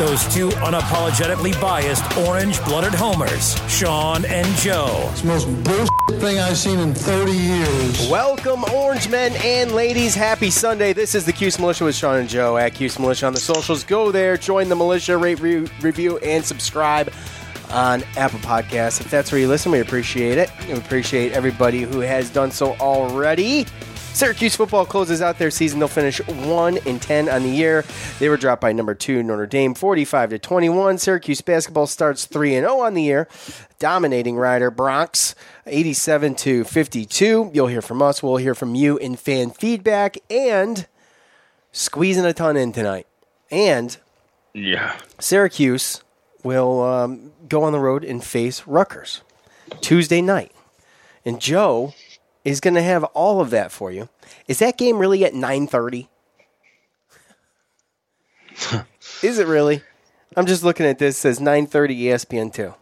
Those two unapologetically biased orange-blooded homers, Sean and Joe. It's the most bullshit thing I've seen in 30 years. Welcome, Orange men and ladies. Happy Sunday. This is the Cuse Militia with Sean and Joe at Cuse Militia on the socials. Go there, join the militia, rate, re- review, and subscribe on Apple Podcasts. If that's where you listen, we appreciate it. We appreciate everybody who has done so already. Syracuse football closes out their season. They'll finish one and ten on the year. They were dropped by number two Notre Dame, forty-five to twenty-one. Syracuse basketball starts three and zero on the year, dominating Rider Bronx, eighty-seven to fifty-two. You'll hear from us. We'll hear from you in fan feedback and squeezing a ton in tonight. And Yeah. Syracuse will um, go on the road and face Rutgers Tuesday night. And Joe is going to have all of that for you. Is that game really at 9:30? is it really? I'm just looking at this. It says 9:30 ESPN 2.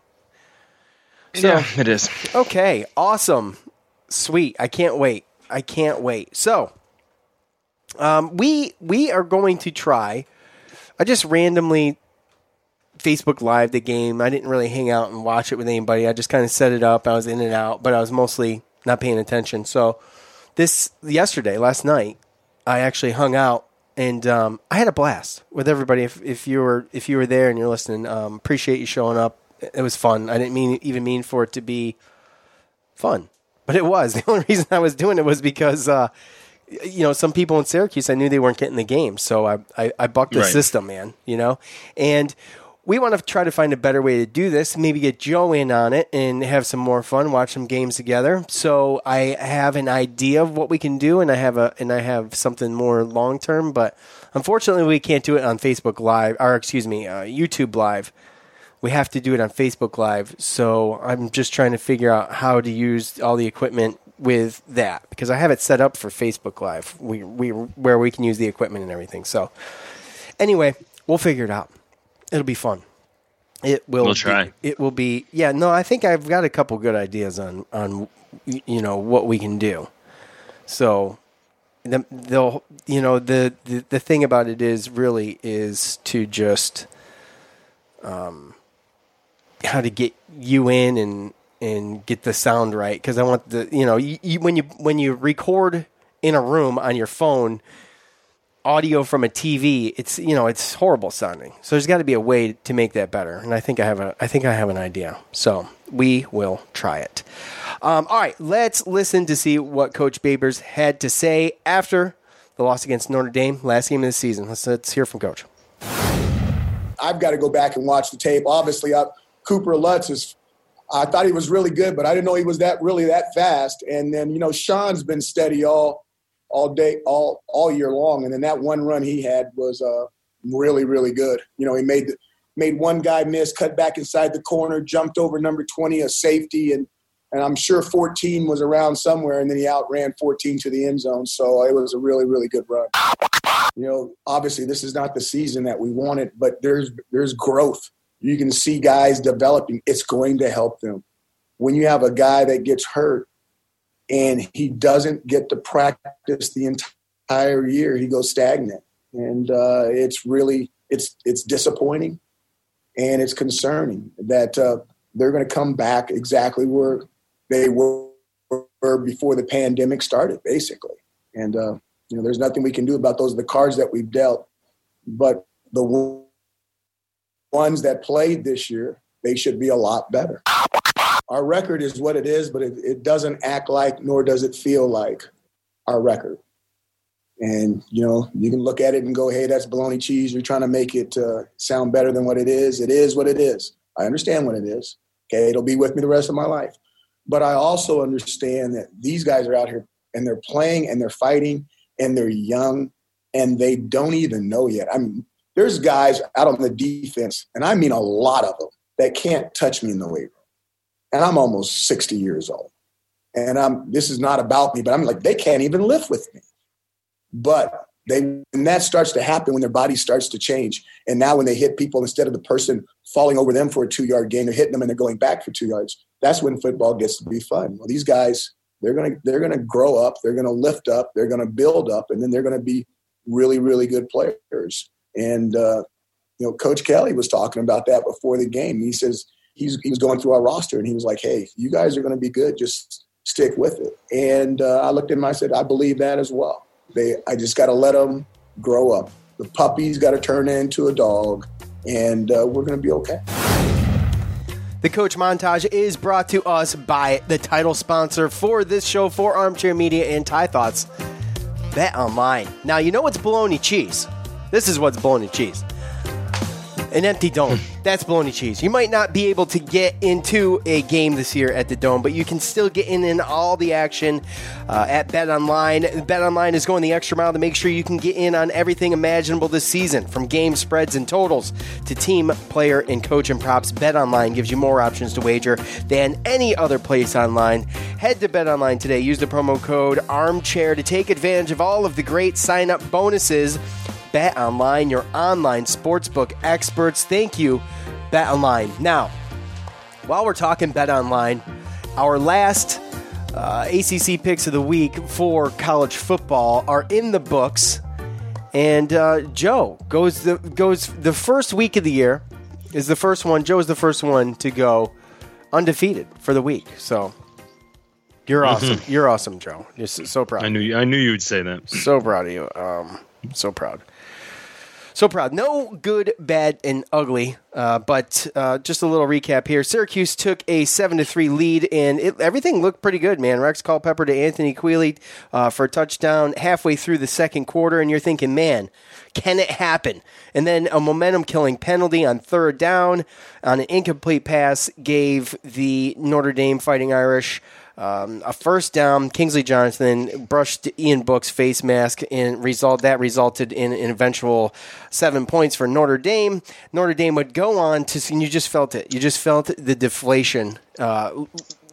So, yeah, it is. Okay, awesome. Sweet. I can't wait. I can't wait. So, um, we we are going to try. I just randomly Facebook Live the game. I didn't really hang out and watch it with anybody. I just kind of set it up. I was in and out, but I was mostly not paying attention. So, this yesterday, last night, I actually hung out and um, I had a blast with everybody. If, if you were if you were there and you're listening, um, appreciate you showing up. It was fun. I didn't mean even mean for it to be fun, but it was. The only reason I was doing it was because uh, you know some people in Syracuse I knew they weren't getting the game, so I I, I bucked the Right. system, man. You know, and we want to try to find a better way to do this. Maybe get Joe in on it and have some more fun, watch some games together. So I have an idea of what we can do, and I have a and I have something more long term. But unfortunately, we can't do it on Facebook Live, or excuse me, uh, YouTube Live. We have to do it on Facebook Live. So I'm just trying to figure out how to use all the equipment with that because I have it set up for Facebook Live. We we where we can use the equipment and everything. So anyway, we'll figure it out. It'll be fun. It will. We'll be- try. it will be. Yeah. No, I think I've got a couple good ideas on on you know what we can do. So the, they'll you know the, the the thing about it is really is to just um how to get you in and and get the sound right because I want the you know you, you, when you when you record in a room on your phone audio from a TV it's you know it's horrible sounding so there's got to be a way to make that better and I think I have a I think I have an idea so we will try it um, all right let's listen to see what Coach Babers had to say after the loss against Notre Dame last game of the season let's let's hear from Coach. I've got to go back and watch the tape. Obviously, I, Cooper Lutz is. I thought he was really good, but I didn't know he was that really that fast. And then you know, Sean's been steady all all day, all all year long. And then that one run he had was uh, really really good. You know, he made the, made one guy miss, cut back inside the corner, jumped over number twenty, a safety, and and I'm sure 14 was around somewhere, and then he outran 14 to the end zone. So it was a really really good run you know, obviously this is not the season that we wanted, but there's there's growth. You can see guys developing. It's going to help them. When you have a guy that gets hurt and he doesn't get to practice the entire year, he goes stagnant, and uh, it's really it's it's disappointing and it's concerning that uh, they're going to come back exactly where they were, before the pandemic started, basically. And uh, you know, there's nothing we can do about those. The cards that we've dealt, but the ones that played this year they should be a lot better. Our record is what it is, but it, it doesn't act like nor does it feel like our record. And you know, you can look at it and go, "Hey, that's bologna cheese." You're trying to make it uh, sound better than what it is. It is what it is. I understand what it is. Okay, it'll be with me the rest of my life. But I also understand that these guys are out here and they're playing and they're fighting and they're young and they don't even know yet. I mean, there's guys out on the defense, and I mean a lot of them, that can't touch me in the weight room. And I'm almost 60 years old. And I'm this is not about me, but I'm like, they can't even lift with me. But they and that starts to happen when their body starts to change. And now when they hit people, instead of the person falling over them for a two-yard gain, they're hitting them and they're going back for two yards. That's when football gets to be fun. Well, these guys, they're gonna they're gonna grow up, they're gonna lift up, they're gonna build up, and then they're gonna be really, really good players. And uh, you know, Coach Kelly was talking about that before the game. He says he's he was going through our roster and he was like, "Hey, you guys are going to be good. Just stick with it." And uh, I looked at him. I said, "I believe that as well." They, I just got to let them grow up. The puppy's got to turn into a dog, and uh, we're going to be okay. The coach montage is brought to us by the title sponsor for this show for Armchair Media and Tie Thoughts. Bet online. Now you know what's bologna cheese. This is what's bologna cheese. An empty dome. That's bologna cheese. You might not be able to get into a game this year at the dome, but you can still get in in all the action uh, at Bet Online. Bet Online is going the extra mile to make sure you can get in on everything imaginable this season, from game spreads and totals to team, player, and coach and props. Bet Online gives you more options to wager than any other place online. Head to Bet Online today. Use the promo code Armchair to take advantage of all of the great sign up bonuses. Bet Online, your online sportsbook experts. Thank you, Bet Online. Now, while we're talking Bet Online, our last uh, ACC picks of the week for college football are in the books, and uh, Joe goes the goes the first week of the year is the first one. Joe is the first one to go undefeated for the week. So you're awesome. You're awesome, Joe. You're so, so proud. I knew you, I knew you would say that. So proud of you. Um, so proud. So proud. No good, bad, and ugly. Uh, but uh, just a little recap here. Syracuse took a seven to three lead, and it, everything looked pretty good, man. Rex Culpepper to Anthony Queeley uh, for a touchdown halfway through the second quarter, and you're thinking, man, can it happen? And then a momentum killing penalty on third down on an incomplete pass gave the Notre Dame Fighting Irish um, a first down. Kingsley Jonathan brushed Ian Book's face mask, and result that resulted in an eventual seven points for Notre Dame. Notre Dame would go on to, and you just felt it. You just felt the deflation. Uh,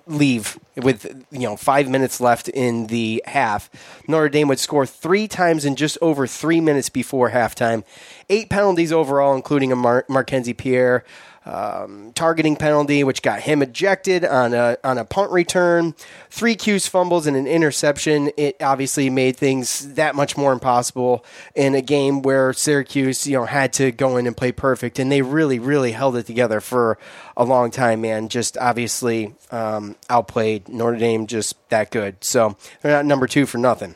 leave with you know five minutes left in the half. Notre Dame would score three times in just over three minutes before halftime. Eight penalties overall, including a Mar- Mackenzie Pierre um, targeting penalty, which got him ejected on a on a punt return. Three Cuse fumbles and an interception. It obviously made things that much more impossible in a game where Syracuse, you know, had to go in and play perfect, and they really, really held it together for a long time. Man, just obviously um, outplayed Notre Dame, just that good. So they're not number two for nothing.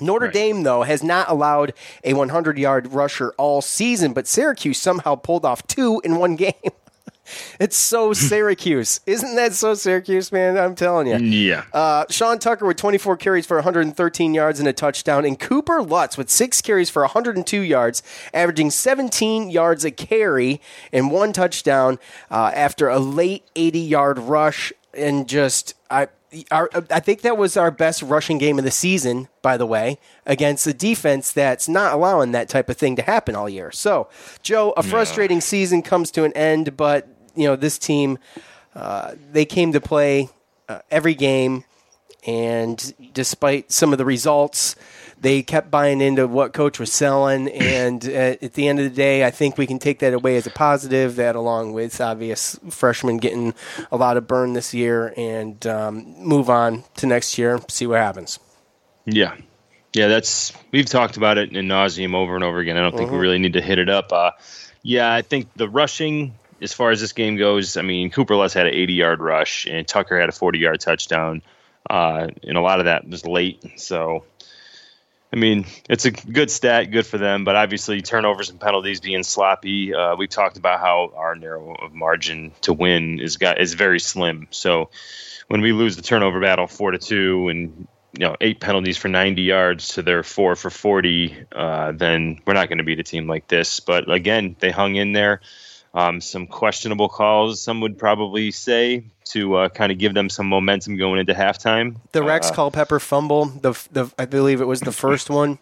Notre right. Dame, though, has not allowed a 100 yard rusher all season, but Syracuse somehow pulled off two in one game. it's so Syracuse. Isn't that so Syracuse, man? I'm telling you. Yeah. Uh, Sean Tucker with 24 carries for 113 yards and a touchdown, and Cooper Lutz with six carries for 102 yards, averaging 17 yards a carry and one touchdown uh, after a late 80 yard rush. And just, I, our, I think that was our best rushing game of the season, by the way, against a defense that's not allowing that type of thing to happen all year. So, Joe, a frustrating yeah. season comes to an end, but you know this team, uh, they came to play uh, every game, and despite some of the results, they kept buying into what coach was selling, and at, at the end of the day, I think we can take that away as a positive. That, along with obvious freshmen getting a lot of burn this year, and um, move on to next year, see what happens. Yeah, yeah, that's we've talked about it in nauseum over and over again. I don't think mm-hmm. we really need to hit it up. Uh, yeah, I think the rushing, as far as this game goes, I mean, Cooper Lutz had an 80 yard rush, and Tucker had a 40 yard touchdown, uh, and a lot of that was late. So I mean, it's a good stat, good for them, but obviously turnovers and penalties being sloppy. Uh, we've talked about how our narrow of margin to win is got is very slim. So when we lose the turnover battle four to two and you know eight penalties for 90 yards to their four for 40, uh, then we're not going to beat a team like this. But again, they hung in there. Um, some questionable calls, some would probably say, to uh, kind of give them some momentum going into halftime. The Rex Uh, Culpepper fumble, the the I believe it was the first one.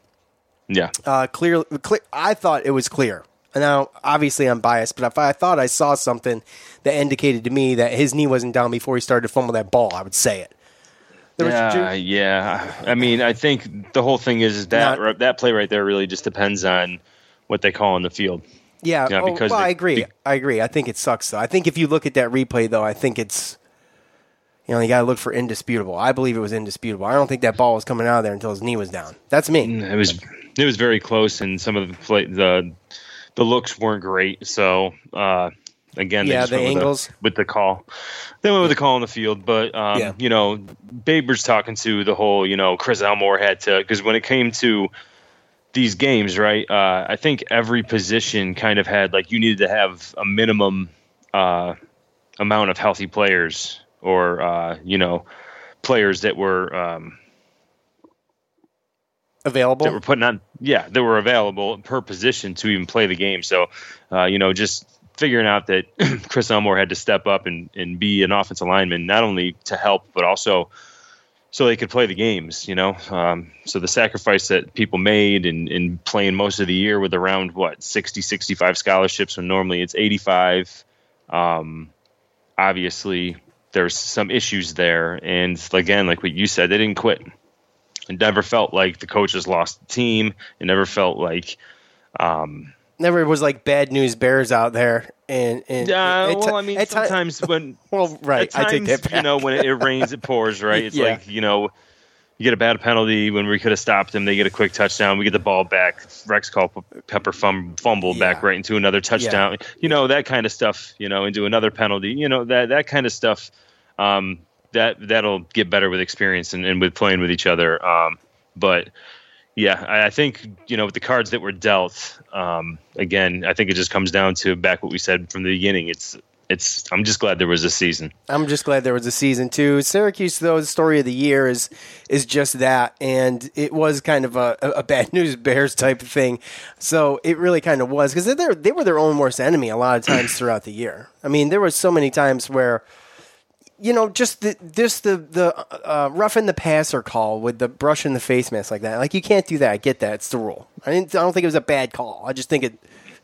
Yeah. Uh, clear, clear. I thought it was clear. Now, obviously, I'm biased, but if I thought I saw something that indicated to me that his knee wasn't down before he started to fumble that ball, I would say it. There Yeah, ju- yeah. I mean, I think the whole thing is, is that Not- that play right there really just depends on what they call on the field. Yeah. yeah, oh, because well, they- I agree. be- I agree. I think it sucks though. I think if you look at that replay though, I think it's you know you got to look for indisputable. I believe it was indisputable. I don't think that ball was coming out of there until his knee was down. That's me. It was it was very close, and some of the play, the the looks weren't great. So uh, again, they Yeah, just the went with angles. with the call. They went with the call on the field, but um, Yeah. you know, Babers talking to the whole. You know, Chris Elmore had to because when it came to these games, right? Uh, I think every position kind of had like you needed to have a minimum uh, amount of healthy players, or uh, you know, players that were um, Available. that were putting on, yeah, that were available per position to even play the game. So, uh, you know, just figuring out that Chris Elmore had to step up and, and be an offensive lineman, not only to help, but also so they could play the games, you know. Um, so the sacrifice that people made in, in playing most of the year with around, what, 60, 65 scholarships, when normally it's 85. Um, obviously, there's some issues there. And again, like what you said, they didn't quit. It never felt like the coaches lost the team. It never felt like, um, Never was like bad news bears out there. And, and yeah. ti- well, I mean, sometimes when well, right. at I take that back. you know, when it, it rains, it pours, right? It's Yeah. like you know, you get a bad penalty when we could have stopped them. They get a quick touchdown. We get the ball back. Rex Culpepper fum, fumbled back right into another touchdown. You know that kind of stuff. You know, into another penalty. You know that that kind of stuff. Um, that that'll get better with experience and, and with playing with each other. Um, but yeah, I, I think you know with the cards that were dealt. Um, again, I think it just comes down to back what we said from the beginning. It's it's. I'm just glad there was a season. I'm just glad there was a season too. Syracuse, though, the story of the year is is just that, and it was kind of a, a bad news bears type of thing. So it really kind of was because they they were their own worst enemy a lot of times throughout the year. I mean, there was so many times where. You know, just the just the the uh, rough in the passer call with the brush in the face mask like that. Like you can't do that. I get that. It's the rule. I didn't. I don't think it was a bad call. I just think it,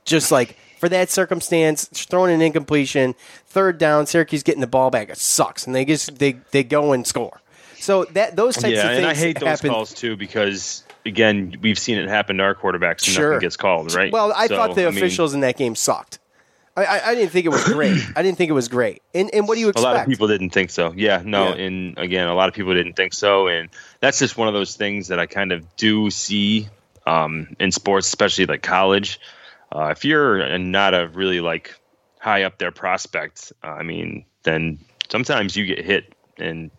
just like for that circumstance, throwing an incompletion, third down, Syracuse getting the ball back, it sucks, and they just they they go and score. So that those types yeah, of things Yeah, and I hate those happen. calls too because again, we've seen it happen to our quarterbacks and Sure. nothing gets called, right? Well, I So, thought the I mean, officials in that game sucked. I, I, didn't think it was great. I didn't think it was great. And and what do you expect? a lot of people didn't think so. Yeah, no, Yeah. and again, a lot of people didn't think so, and that's just one of those things that I kind of do see um, in sports, especially like college. Uh, if you're not a really like high up there prospect, uh, I mean, then sometimes you get hit and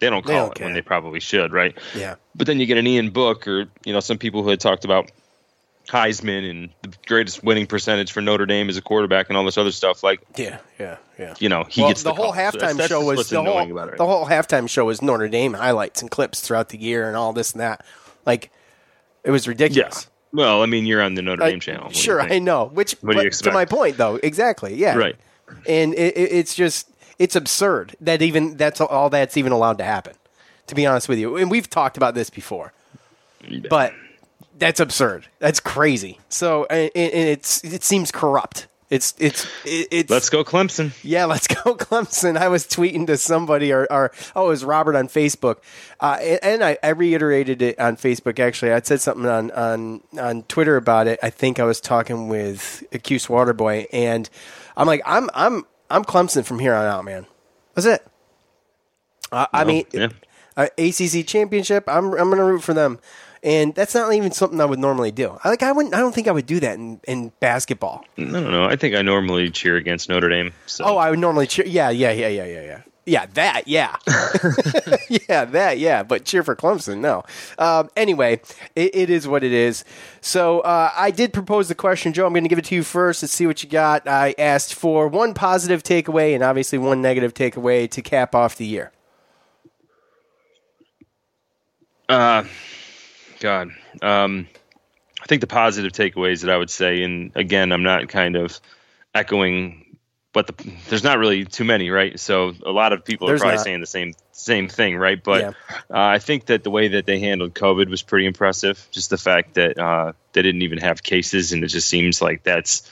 they don't They call don't it when they probably should, right? yeah. But then you get an Ian Book or you know some people who had talked about Heisman and the greatest winning percentage for Notre Dame as a quarterback and all this other stuff. Like Yeah, yeah, yeah. you know, he well, gets the, the, whole call. So halftime that's- that's show was what's the whole, about it. the whole halftime show was Notre Dame highlights and clips throughout the year and all this and that. Like it was ridiculous. Yeah. ridiculous. Well, I mean, you're on the Notre I- Dame channel. What Sure. I know. Which What do you but to my point though, exactly. Yeah. Right. And it, it, it's just it's absurd that even that's all that's even allowed to happen. To be honest with you, and we've talked about this before, but that's absurd. That's crazy. So and, and it's it seems corrupt. It's it's it's Let's go, Clemson. yeah, let's go Clemson. I was tweeting to somebody, or, or oh, it was Robert on Facebook, uh, and, and I, I reiterated it on Facebook. Actually, I said something on on on Twitter about it. I think I was talking with Accused Waterboy, and I'm like, I'm I'm I'm Clemson from here on out, man. That's it. Uh, I mean, yeah. uh, ACC championship. I'm I'm gonna root for them, and that's not even something I would normally do. I like I wouldn't. I don't think I would do that in, in basketball. I don't know. I think I normally cheer against Notre Dame. So Oh, I would normally cheer. Yeah, yeah, yeah, yeah, yeah, yeah. Yeah, that, yeah. yeah, that, yeah. But cheer for Clemson, no. Um, anyway, it, it is what it is. So uh, I did propose the question, Joe. I'm going to give it to you first. Let's see what you got. I asked for one positive takeaway and obviously one negative takeaway to cap off the year. Uh, God. Um, I think the positive takeaways that I would say, and again, I'm not kind of echoing but the, there's not really too many, right? So a lot of people There's are probably not. saying the same same thing, right? But Yeah. uh, I think that the way that they handled COVID was pretty impressive. Just the fact that uh, they didn't even have cases, and it just seems like that's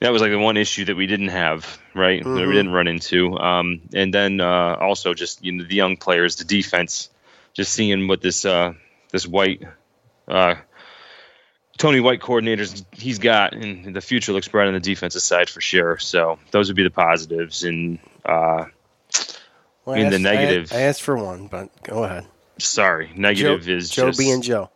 that was like the one issue that we didn't have, right? That Mm-hmm. we didn't run into. Um, and then uh, also just you know the young players, the defense, just seeing what this uh, this white. Uh, Tony White coordinators he's got, and the future looks bright on the defensive side for sure. So those would be the positives, and uh, Well, In the negative. I, I asked for one, but go ahead. sorry, Joe, negative is Joe just being Joe.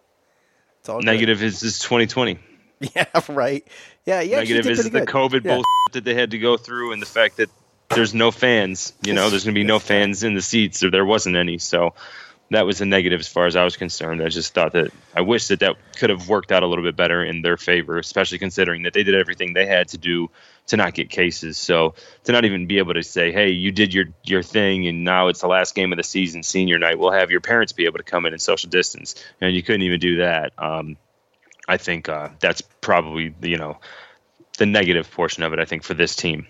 It's all good. negative is, is 2020. Yeah, right. Yeah, yeah. negative is the COVID yeah. bullshit that they had to go through, and the fact that there's no fans. You know, there's going to be no fans in the seats, or there wasn't any. So that was a negative as far as I was concerned. I just thought that I wish that that could have worked out a little bit better in their favor, especially considering that they did everything they had to do to not get cases. So to not even be able to say, "Hey, you did your your thing, and now it's the last game of the season, senior night. We'll have your parents be able to come in and social distance," and you couldn't even do that. Um, I think uh, that's probably you know the negative portion of it. I think for this team.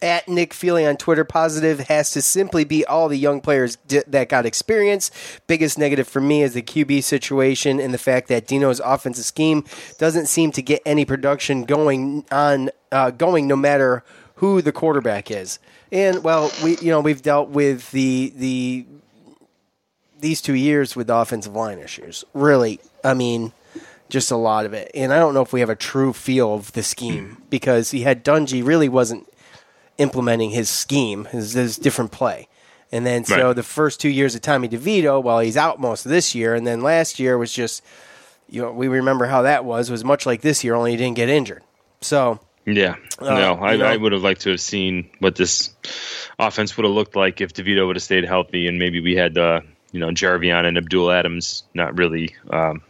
At Nick Feely on Twitter. Positive has to simply be all the young players di- that got experience. Biggest negative for me is the QB situation and the fact that Dino's offensive scheme doesn't seem to get any production going on uh, going no matter who the quarterback is. And well, we you know we've dealt with the the these two years with offensive line issues. Really, I mean, just a lot of it. And I don't know if we have a true feel of the scheme because he had Dungey really wasn't implementing his scheme, his, his different play. And then so Right. the first two years of Tommy DeVito, well, he's out most of this year, and then last year was just, you know, we remember how that was. Was much like this year, only he didn't get injured. So Yeah, Uh, no, I, you know- I would have liked to have seen what this offense would have looked like if DeVito would have stayed healthy, and maybe we had uh, you know Jarveon and Abdul Adams not really um,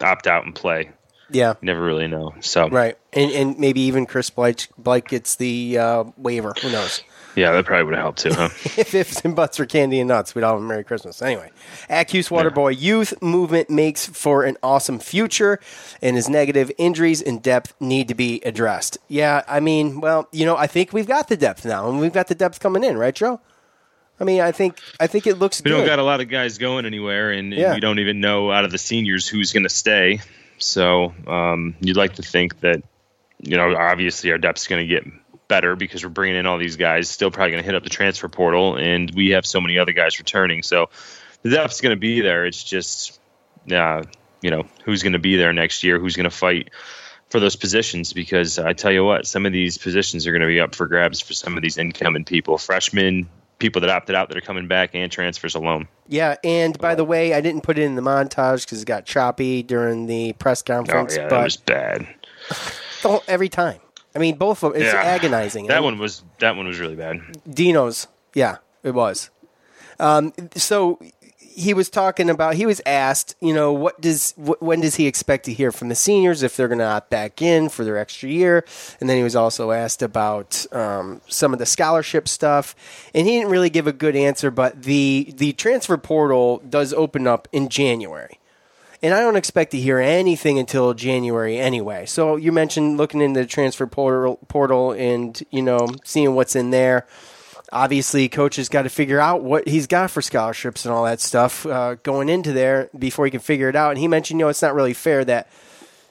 opt out and play. Yeah, You never really know. So right, and and maybe even Chris Blake, Blake gets the uh, waiver. Who knows? yeah, that probably would have helped too, huh? if ifs and buts were candy and nuts, we'd all have a Merry Christmas. Anyway, Accuse Waterboy Youth Movement makes for an awesome future, and his negative injuries and depth need to be addressed. Yeah, I mean, well, you know, I think we've got the depth now, and we've got the depth coming in, right, Joe? I mean, I think I think it looks good. we good. don't got a lot of guys going anywhere, and, and Yeah. we don't even know out of the seniors who's going to stay. So um, you'd like to think that you know obviously our depth's going to get better because we're bringing in all these guys. Still probably going to hit up the transfer portal, and we have so many other guys returning. So the depth's going to be there. It's just uh, you know who's going to be there next year, who's going to fight for those positions because I tell you what, some of these positions are going to be up for grabs for some of these incoming people, freshmen, people that opted out that are coming back, and transfers alone. yeah, and by the way, I didn't put it in the montage because it got choppy during the press conference. Oh yeah, that but was bad. oh, every time. I mean, both of them. It's Yeah. agonizing. That And- one was that one was really bad. Dino's. Yeah, it was. Um, so he was talking about. He was asked, you know, what does wh- when does he expect to hear from the seniors if they're going to opt back in for their extra year? And then he was also asked about um, some of the scholarship stuff, and he didn't really give a good answer. But the the transfer portal does open up in January. And I don't expect to hear anything until January anyway. So you mentioned looking into the transfer portal, portal and you know seeing what's in there. Obviously, coach has got to figure out what he's got for scholarships and all that stuff uh, going into there before he can figure it out. And he mentioned, you know, it's not really fair that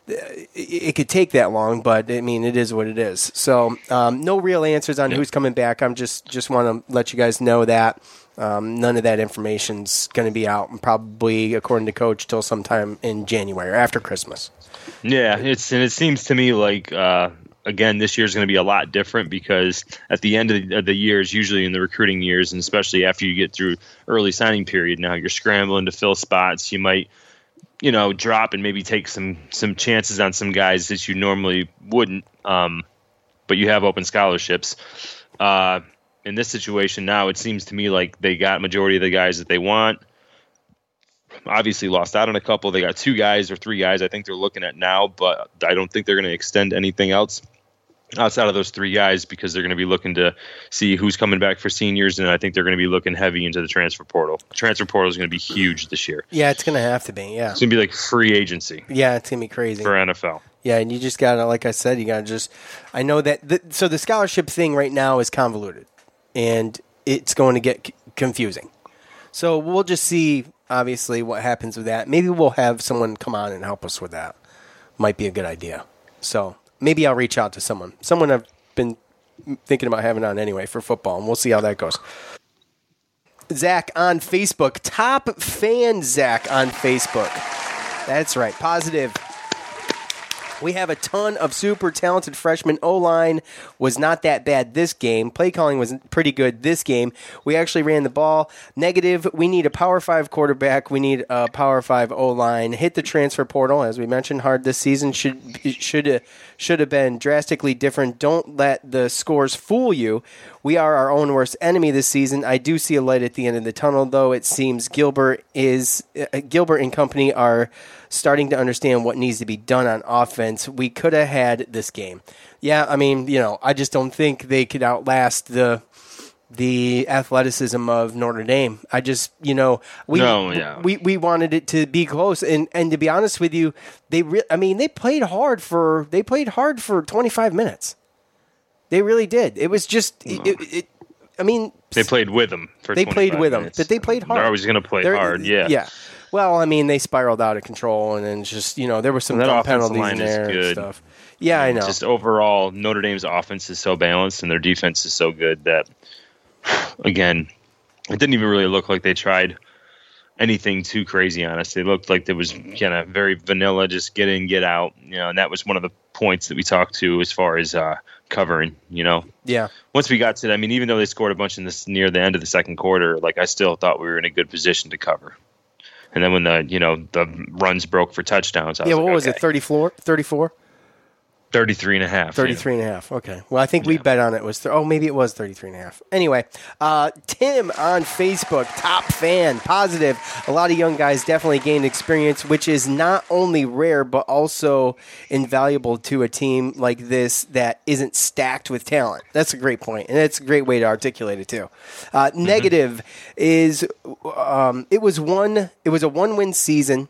uh, it- could take that long, but I mean, it is what it is. So, um, no real answers on who's coming back. I'm just just want to let you guys know that um, none of that information's going to be out, and probably according to coach till sometime in January or after Christmas. Yeah, it's and it seems to me like uh, again this year is going to be a lot different because at the end of the, of the years, usually in the recruiting years, and especially after you get through early signing period, now you're scrambling to fill spots. You might you know drop and maybe take some some chances on some guys that you normally wouldn't. Um, but you have open scholarships. Uh, in this situation now, it seems to me like they got majority of the guys that they want. Obviously, lost out on a couple. They got two guys or three guys I think they're looking at now, but I don't think they're going to extend anything else outside of those three guys because they're going to be looking to see who's coming back for seniors, and I think they're going to be looking heavy into the transfer portal. Transfer portal is going to be huge this year. Yeah, it's going to have to be. Yeah, It's going to be like free agency yeah, it's going to be crazy. for NFL. Yeah, and you just got to, like I said, you got to just. I know that. The, so the scholarship thing right now is convoluted, and it's going to get c- confusing. So we'll just see, obviously, what happens with that. Maybe we'll have someone come on and help us with that. Might be a good idea. So maybe I'll reach out to someone. Someone I've been thinking about having on anyway for football, and we'll see how that goes. Zach on Facebook, top fan Zach on Facebook. That's right, positive. We have a ton of super talented freshmen. O line was not that bad this game. Play calling was pretty good this game. We actually ran the ball. Negative, we need a power five quarterback. We need a power five O line. Hit the transfer portal, as we mentioned, hard this season. Should should should have been drastically different. Don't let the scores fool you. We are our own worst enemy this season. I do see a light at the end of the tunnel, though. It seems Gilbert is uh, Gilbert and company are starting to understand what needs to be done on offense. We could have had this game. Yeah, I mean, you know, I just don't think they could outlast the the athleticism of Notre Dame. I just, you know, we No, yeah. we we wanted it to be close and and to be honest with you, they re- I mean, they played hard for they played hard for 25 minutes. They really did. It was just it, it, it I mean, They played with them for they played 25 with them, but they played hard. They're always going to play They're- hard. Yeah. yeah. Well, I mean, they spiraled out of control, and then just you know there were some dumb penalties in there and stuff. Yeah, I know. Just overall, Notre Dame's offense is so balanced and their defense is so good that, again, it didn't even really look like they tried anything too crazy on us. They looked like it was kind of very vanilla, just get in, get out. You know, and that was one of the points that we talked to as far as uh, covering. You know, yeah, once we got to, I mean, even though they scored a bunch in this near the end of the second quarter, like I still thought we were in a good position to cover. And then when the you know the runs broke for touchdowns, I yeah. was What like, was it? okay, 34? 34? 33 and a half. yeah. 33 and a half. Okay. Well, I think we bet on it was, th- oh, maybe it was 33 and a half. Anyway, uh, Tim on Facebook, top fan, positive. A lot of young guys definitely gained experience, which is not only rare, but also invaluable to a team like this that isn't stacked with talent. That's a great point, and it's a great way to articulate it, too. Uh, Negative is, um, it was one, it was a one win season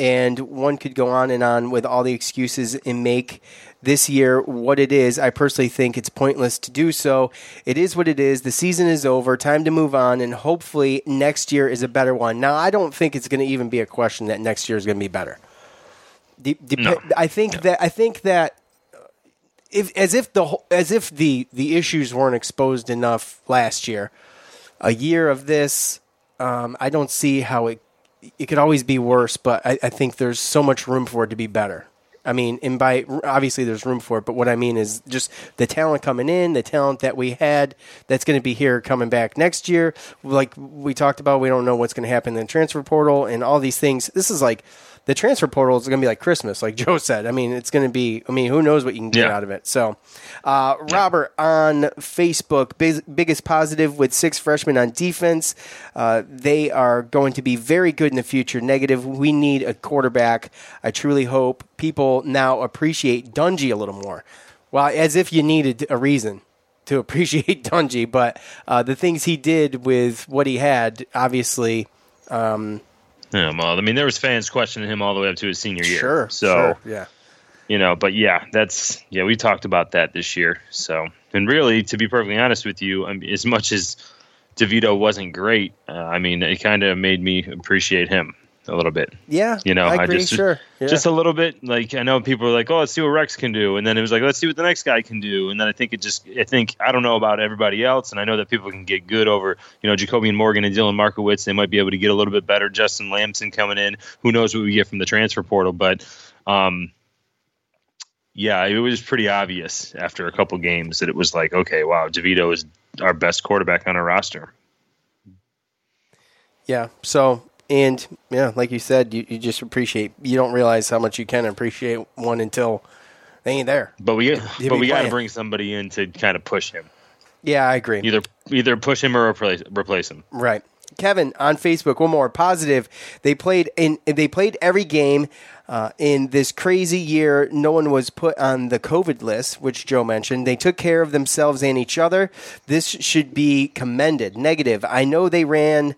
and one could go on and on with all the excuses and make this year what it is. I personally think it's pointless to do so. It is what it is. The season is over. Time to move on, and hopefully next year is a better one. Now, I don't think it's going to even be a question that next year is going to be better. De- No. I think that I think that if as if the as if the the issues weren't exposed enough last year. A year of this, um, I don't see how it it could always be worse, but I, I think there's so much room for it to be better. I mean, and by obviously there's room for it, but what I mean is just the talent coming in, the talent that we had that's going to be here coming back next year. Like we talked about, we don't know what's going to happen in the transfer portal and all these things. This is like the transfer portal is going to be like Christmas, like Joe said. I mean, it's going to be. I mean, who knows what you can get Yeah. out of it? So, uh, Robert on Facebook, big, biggest positive with six freshmen on defense. Uh, they are going to be very good in the future. Negative, we need a quarterback. I truly hope people now appreciate Dungey a little more. Well, as if you needed a reason to appreciate Dungey, but uh, the things he did with what he had, obviously. Yeah, well, I mean, there was fans questioning him all the way up to his senior year. Sure. So, sure, yeah. you know, but yeah, that's yeah, we talked about that this year. So, and really, to be perfectly honest with you, I mean, as much as DeVito wasn't great, uh, I mean, it kind of made me appreciate him a little bit. Yeah, You know, I agree. just sure, yeah. just a little bit. Like I know people are like, "Oh, let's see what Rex can do," and then it was like, "Let's see what the next guy can do." And then I think it just, I think I don't know about everybody else, and I know that people can get good over, you know, JaCobian Morgan and Dylan Markowitz. They might be able to get a little bit better. Justin Lamson coming in, who knows what we get from the transfer portal, but. um yeah, it was pretty obvious after a couple games that it was like, okay, wow, DeVito is our best quarterback on our roster. Yeah. So, and yeah, like you said, you, you just appreciate. You don't realize how much you can appreciate one until they ain't there. But we, be but we got to bring somebody in to kind of push him. Yeah, I agree. Either either push him or replace replace him. Right. Kevin on Facebook, one more positive. They played in. They played every game uh, in this crazy year. No one was put on the COVID list, which Joe mentioned. They took care of themselves and each other. This should be commended. Negative. I know they ran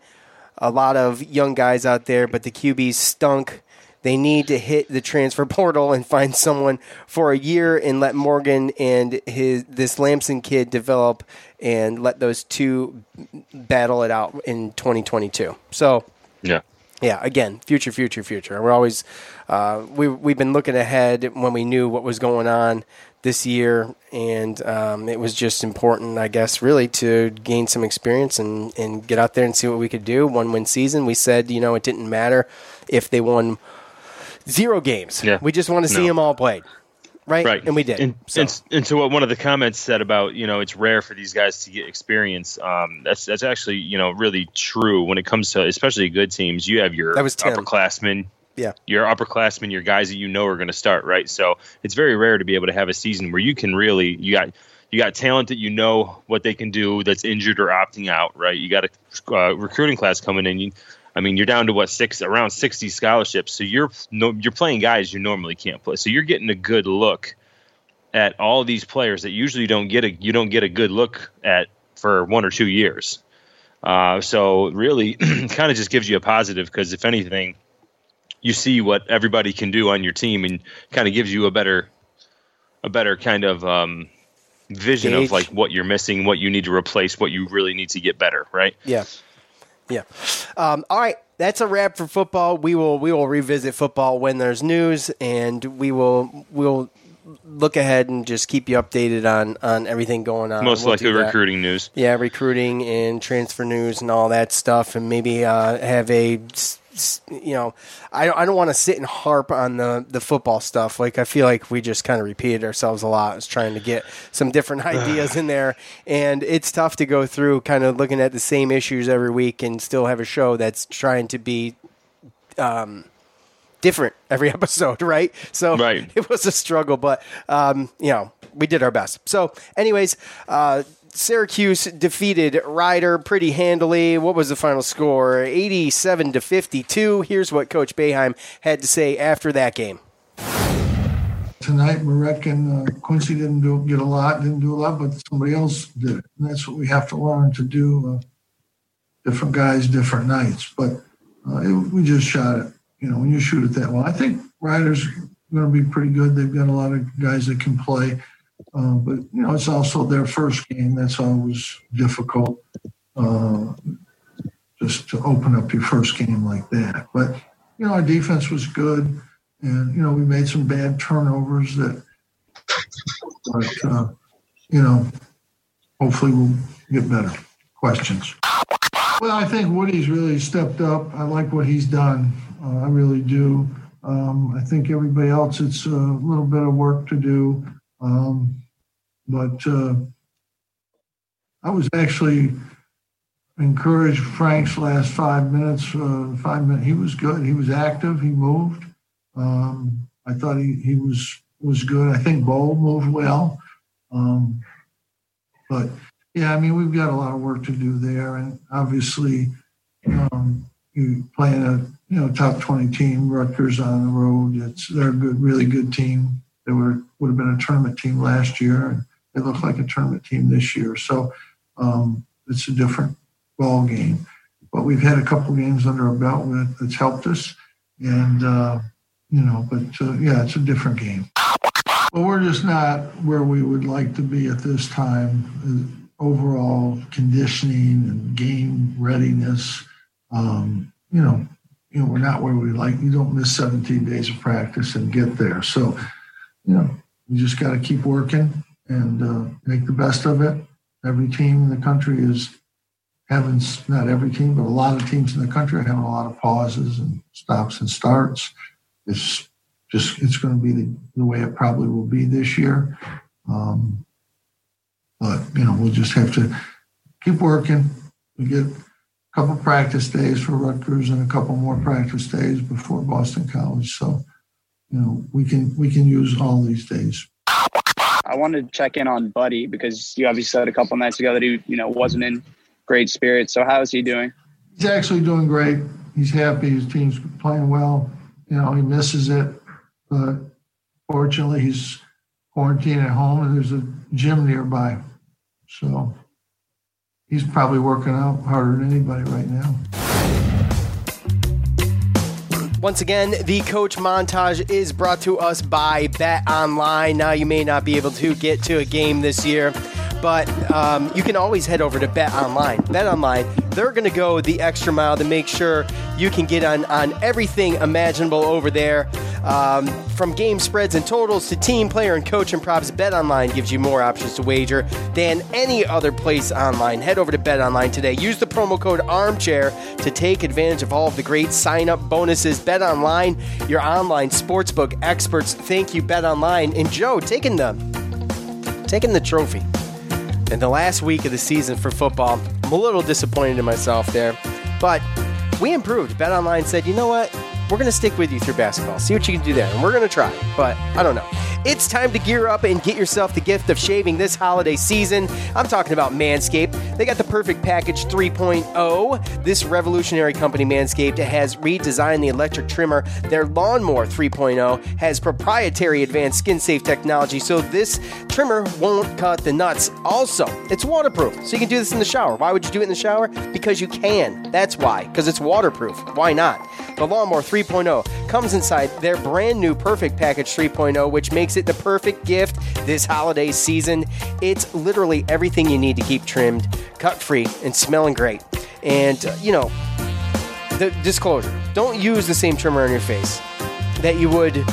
a lot of young guys out there, but the QBs stunk. They need to hit the transfer portal and find someone for a year and let Morgan and his this Lamson kid develop and let those two battle it out in 2022. So Yeah. yeah, again, future, future, future. We're always uh, we we've been looking ahead when we knew what was going on this year, and um, it was just important, I guess, really to gain some experience and and get out there and see what we could do. One win season. We said, you know, it didn't matter if they won zero games. Yeah. We just want to see No. them all played, right? Right. and we did. And, So- and, and to what one of the comments said about, you know, it's rare for these guys to get experience. Um, that's that's actually, you know, really true when it comes to especially good teams. You have your That was Tim. upperclassmen, yeah, your upperclassmen, your guys that you know are going to start, right? So it's very rare to be able to have a season where you can really you got you got talent that you know what they can do that's injured or opting out, right? You got a uh, recruiting class coming in. You, I mean, you're down to what six around sixty scholarships, so you're no, you're playing guys you normally can't play. So you're getting a good look at all these players that usually don't get a you don't get a good look at for one or two years. Uh, so really, kind of just gives you a positive because if anything, you see what everybody can do on your team and kind of gives you a better a better kind of um, vision Gauge. of like what you're missing, what you need to replace, what you really need to get better, right? Yeah. Yeah. Um, all right. That's a wrap for football. We will we will revisit football when there's news, and we will we'll look ahead and just keep you updated on on everything going on. Most We'll likely recruiting news. Yeah, recruiting and transfer news and all that stuff, and maybe uh, have a you know, I don't, I don't want to sit and harp on the the football stuff. Like I feel like we just kind of repeated ourselves a lot. I was trying to get some different ideas in there, and it's tough to go through kind of looking at the same issues every week and still have a show that's trying to be um, different every episode, right? So Right. it was a struggle, but um, you know we did our best. So, anyways, uh, Syracuse defeated Rider pretty handily. What was the final score? Eighty-seven to fifty-two. Here's what Coach Boeheim had to say after that game. Tonight, Marek and uh, Quincy didn't do get a lot, didn't do a lot, but somebody else did it. And that's what we have to learn to do. Uh, different guys, different nights. But uh, it, we just shot it. You know, when you shoot it that well, I think Rider's going to be pretty good. They've got a lot of guys that can play. Uh, but, you know, it's also their first game. That's always difficult. Uh, just to open up your first game like that. But, you know, our defense was good. And, you know, we made some bad turnovers that, but, uh, you know, hopefully we'll get better. Questions? Well, I think Woody's really stepped up. I like what he's done. Uh, I really do. Um, I think everybody else, it's a little bit of work to do. Um, but uh, I was actually encouraged Frank's last five minutes. Uh, five minutes, he was good. He was active. He moved. Um, I thought he, he was was good. I think Bowl moved well. Um, but yeah, I mean we've got a lot of work to do there, and obviously um, you playing a you know top twenty team, Rutgers on the road. It's they're a good, really good team. They were would have been a tournament team last year, and they look like a tournament team this year. So um, it's a different ball game. But we've had a couple games under our belt that's helped us, and uh, you know, but uh, yeah, it's a different game. Well, we're just not where we would like to be at this time. Uh, Overall conditioning and game readiness, um, you know, you know, we're not where we like. You don't miss 17 days of practice and get there. So, you know, you just got to keep working and uh, make the best of it. Every team in the country is having not every team, but a lot of teams in the country are having a lot of pauses and stops and starts. It's just it's going to be the, the way it probably will be this year. Um, but you know, we'll just have to keep working. We get a couple practice days for Rutgers and a couple more practice days before Boston College. So, you know, we can we can use all these days. I wanted to check in on Buddy because you obviously said a couple nights ago that he, you know, wasn't in great spirits. So how is he doing? He's actually doing great. He's happy. His team's playing well. You know, he misses it, but fortunately, he's quarantined at home and there's a gym nearby. So he's probably working out harder than anybody right now. Once again, the coach montage is brought to us by Bet Online. Now, you may not be able to get to a game this year, but um, you can always head over to Bet Online. Bet Online, they're going to go the extra mile to make sure you can get on, on everything imaginable over there. Um, from game spreads and totals to team, player, and coach and props, Bet Online gives you more options to wager than any other place online. Head over to Bet Online today. Use the promo code ARMCHAIR to take advantage of all of the great sign up bonuses. Bet Online, your online sportsbook experts. Thank you, Bet Online. And Joe, taking the taking the trophy. In the last week of the season for football, I'm a little disappointed in myself there, but we improved. Bet Online said, you know what? We're going to stick with you through basketball. See what you can do there. And we're going to try, but I don't know. It's time to gear up and get yourself the gift of shaving this holiday season. I'm talking about Manscaped. They got the perfect package 3.0. This revolutionary company, Manscaped, has redesigned the electric trimmer. Their lawnmower 3.0 has proprietary advanced skin safe technology, so this trimmer won't cut the nuts. Also, it's waterproof, so you can do this in the shower. Why would you do it in the shower? Because you can. That's why, because it's waterproof. Why not? The lawnmower 3.0 comes inside their brand new Perfect Package 3.0, which makes it the perfect gift this holiday season. It's literally everything you need to keep trimmed, cut free, and smelling great. And, uh, you know, the disclosure don't use the same trimmer on your face that you would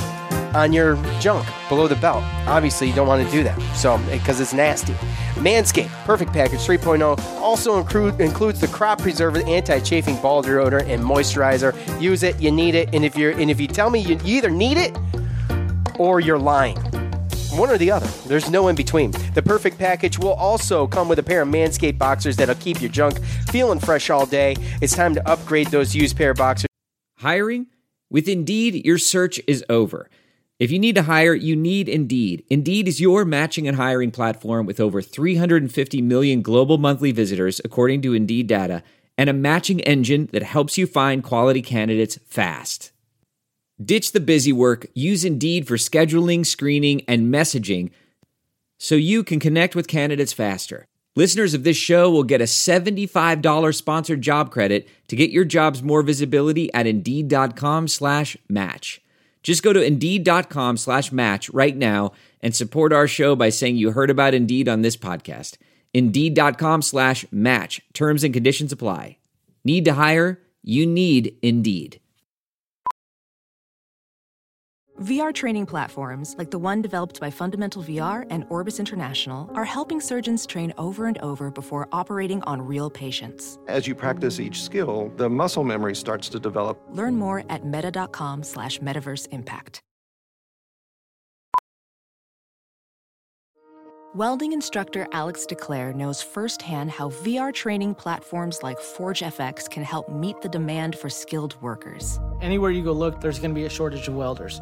on your junk below the belt. Obviously, you don't want to do that, so because it's nasty. Manscaped Perfect Package 3.0 also include, includes the crop preserver, anti-chafing ball deodorant, and moisturizer. Use it, you need it, and if you're and if you tell me you either need it or you're lying. One or the other. There's no in between. The perfect package will also come with a pair of Manscaped boxers that'll keep your junk feeling fresh all day. It's time to upgrade those used pair of boxers. Hiring? With Indeed, your search is over. If you need to hire, you need Indeed. Indeed is your matching and hiring platform with over 350 million global monthly visitors, according to Indeed data, and a matching engine that helps you find quality candidates fast. Ditch the busy work, use Indeed for scheduling, screening, and messaging so you can connect with candidates faster. Listeners of this show will get a $75 sponsored job credit to get your jobs more visibility at Indeed.com slash match. Just go to Indeed.com slash match right now and support our show by saying you heard about Indeed on this podcast. Indeed.com slash match. Terms and conditions apply. Need to hire? You need Indeed. VR training platforms, like the one developed by Fundamental VR and Orbis International, are helping surgeons train over and over before operating on real patients. As you practice each skill, the muscle memory starts to develop. Learn more at meta.com slash metaverse impact. Welding instructor Alex DeClaire knows firsthand how VR training platforms like ForgeFX can help meet the demand for skilled workers. Anywhere you go look, there's going to be a shortage of welders.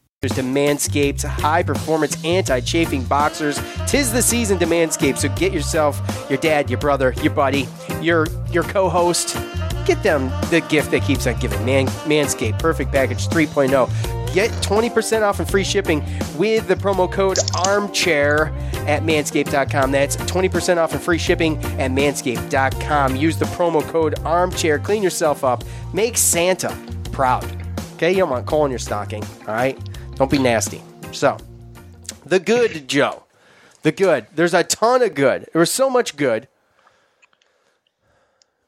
To Manscaped high performance anti chafing boxers. Tis the season to Manscaped, so get yourself, your dad, your brother, your buddy, your your co host. Get them the gift that keeps on giving. Man, Manscaped Perfect Package 3.0. Get 20% off and free shipping with the promo code armchair at manscaped.com. That's 20% off and free shipping at manscaped.com. Use the promo code armchair. Clean yourself up. Make Santa proud. Okay? You don't want coal in your stocking. All right? Don't be nasty. So, the good, Joe. The good. There's a ton of good. There was so much good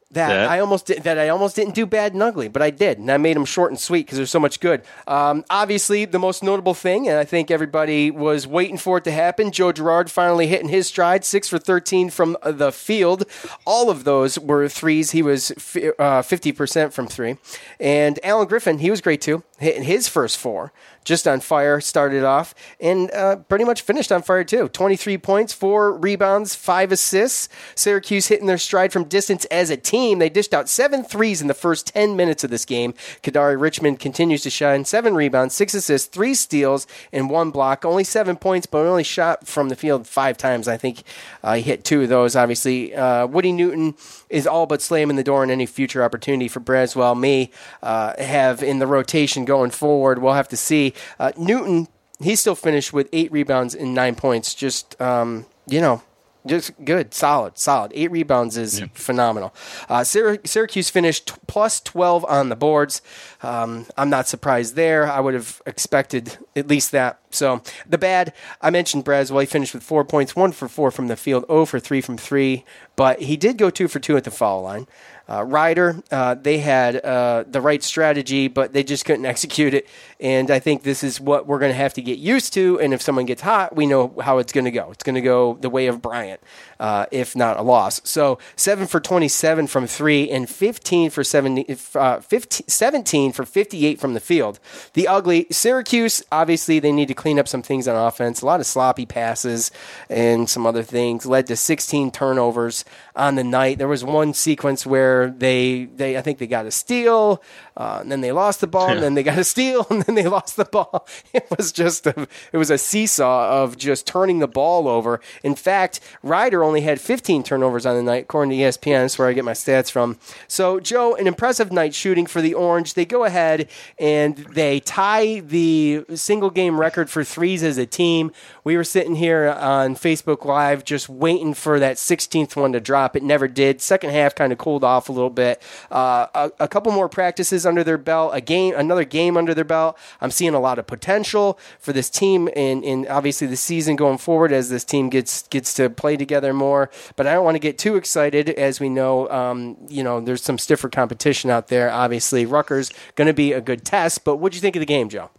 that That- I almost did, that I almost didn't do bad and ugly, but I did, and I made them short and sweet because there's so much good. Um, obviously, the most notable thing, and I think everybody was waiting for it to happen. Joe Girard finally hitting his stride, six for 13 from uh, the field. All of those were threes. He was fi- uh, 50% from three, and Alan Griffin, he was great too, hitting his first four just on fire, started off, and uh, pretty much finished on fire too. 23 points, four rebounds, five assists. Syracuse hitting their stride from distance as a team. They dished out seven threes in the first 10 minutes of this game. Kadary Richmond continues to shine, seven rebounds, six assists, three steals, and one block. Only seven points, but only shot from the field five times. I think uh, he hit two of those, obviously. Uh, Woody Newton is all but slamming the door on any future opportunity for Braswell may uh, have in the rotation going forward. We'll have to see. Uh, Newton, he still finished with eight rebounds and nine points. Just, um, you know, just good, solid, solid. Eight rebounds is phenomenal. Uh, Syr- Syracuse finished t- plus 12 on the boards. Um, I'm not surprised there. I would have expected at least that. So the bad, I mentioned Braswell. He finished with four points, one for four from the field, 0 for three from three, but he did go two for two at the foul line. Uh, Rider, uh, they had uh, the right strategy, but they just couldn't execute it. And I think this is what we're going to have to get used to. And if someone gets hot, we know how it's going to go. It's going to go the way of Bryant, uh, if not a loss. So seven for 27 from three and 15 for 70, uh, 15, 17 for 58 from the field. The ugly Syracuse, obviously, they need to clean up some things on offense. A lot of sloppy passes and some other things led to 16 turnovers on the night. There was one sequence where they, they I think they got a steal, uh, and then they lost the ball, and then they got a steal, and then they lost the ball. It was just a, it was a seesaw of just turning the ball over. In fact, Rider only had 15 turnovers on the night, according to ESPN. That's where I get my stats from. So, Joe, an impressive night shooting for the Orange. They go ahead and they tie the single game record for threes as a team. We were sitting here on Facebook Live just waiting for that 16th one to drop. It never did. Second half kind of cooled off a little bit. Uh, a, a couple more practices under their belt, a game, another game under their belt. I'm seeing a lot of potential for this team, and, and obviously the season going forward as this team gets gets to play together more. But I don't want to get too excited, as we know, um, you know, there's some stiffer competition out there. Obviously, Rutgers going to be a good test. But what do you think of the game, Joe?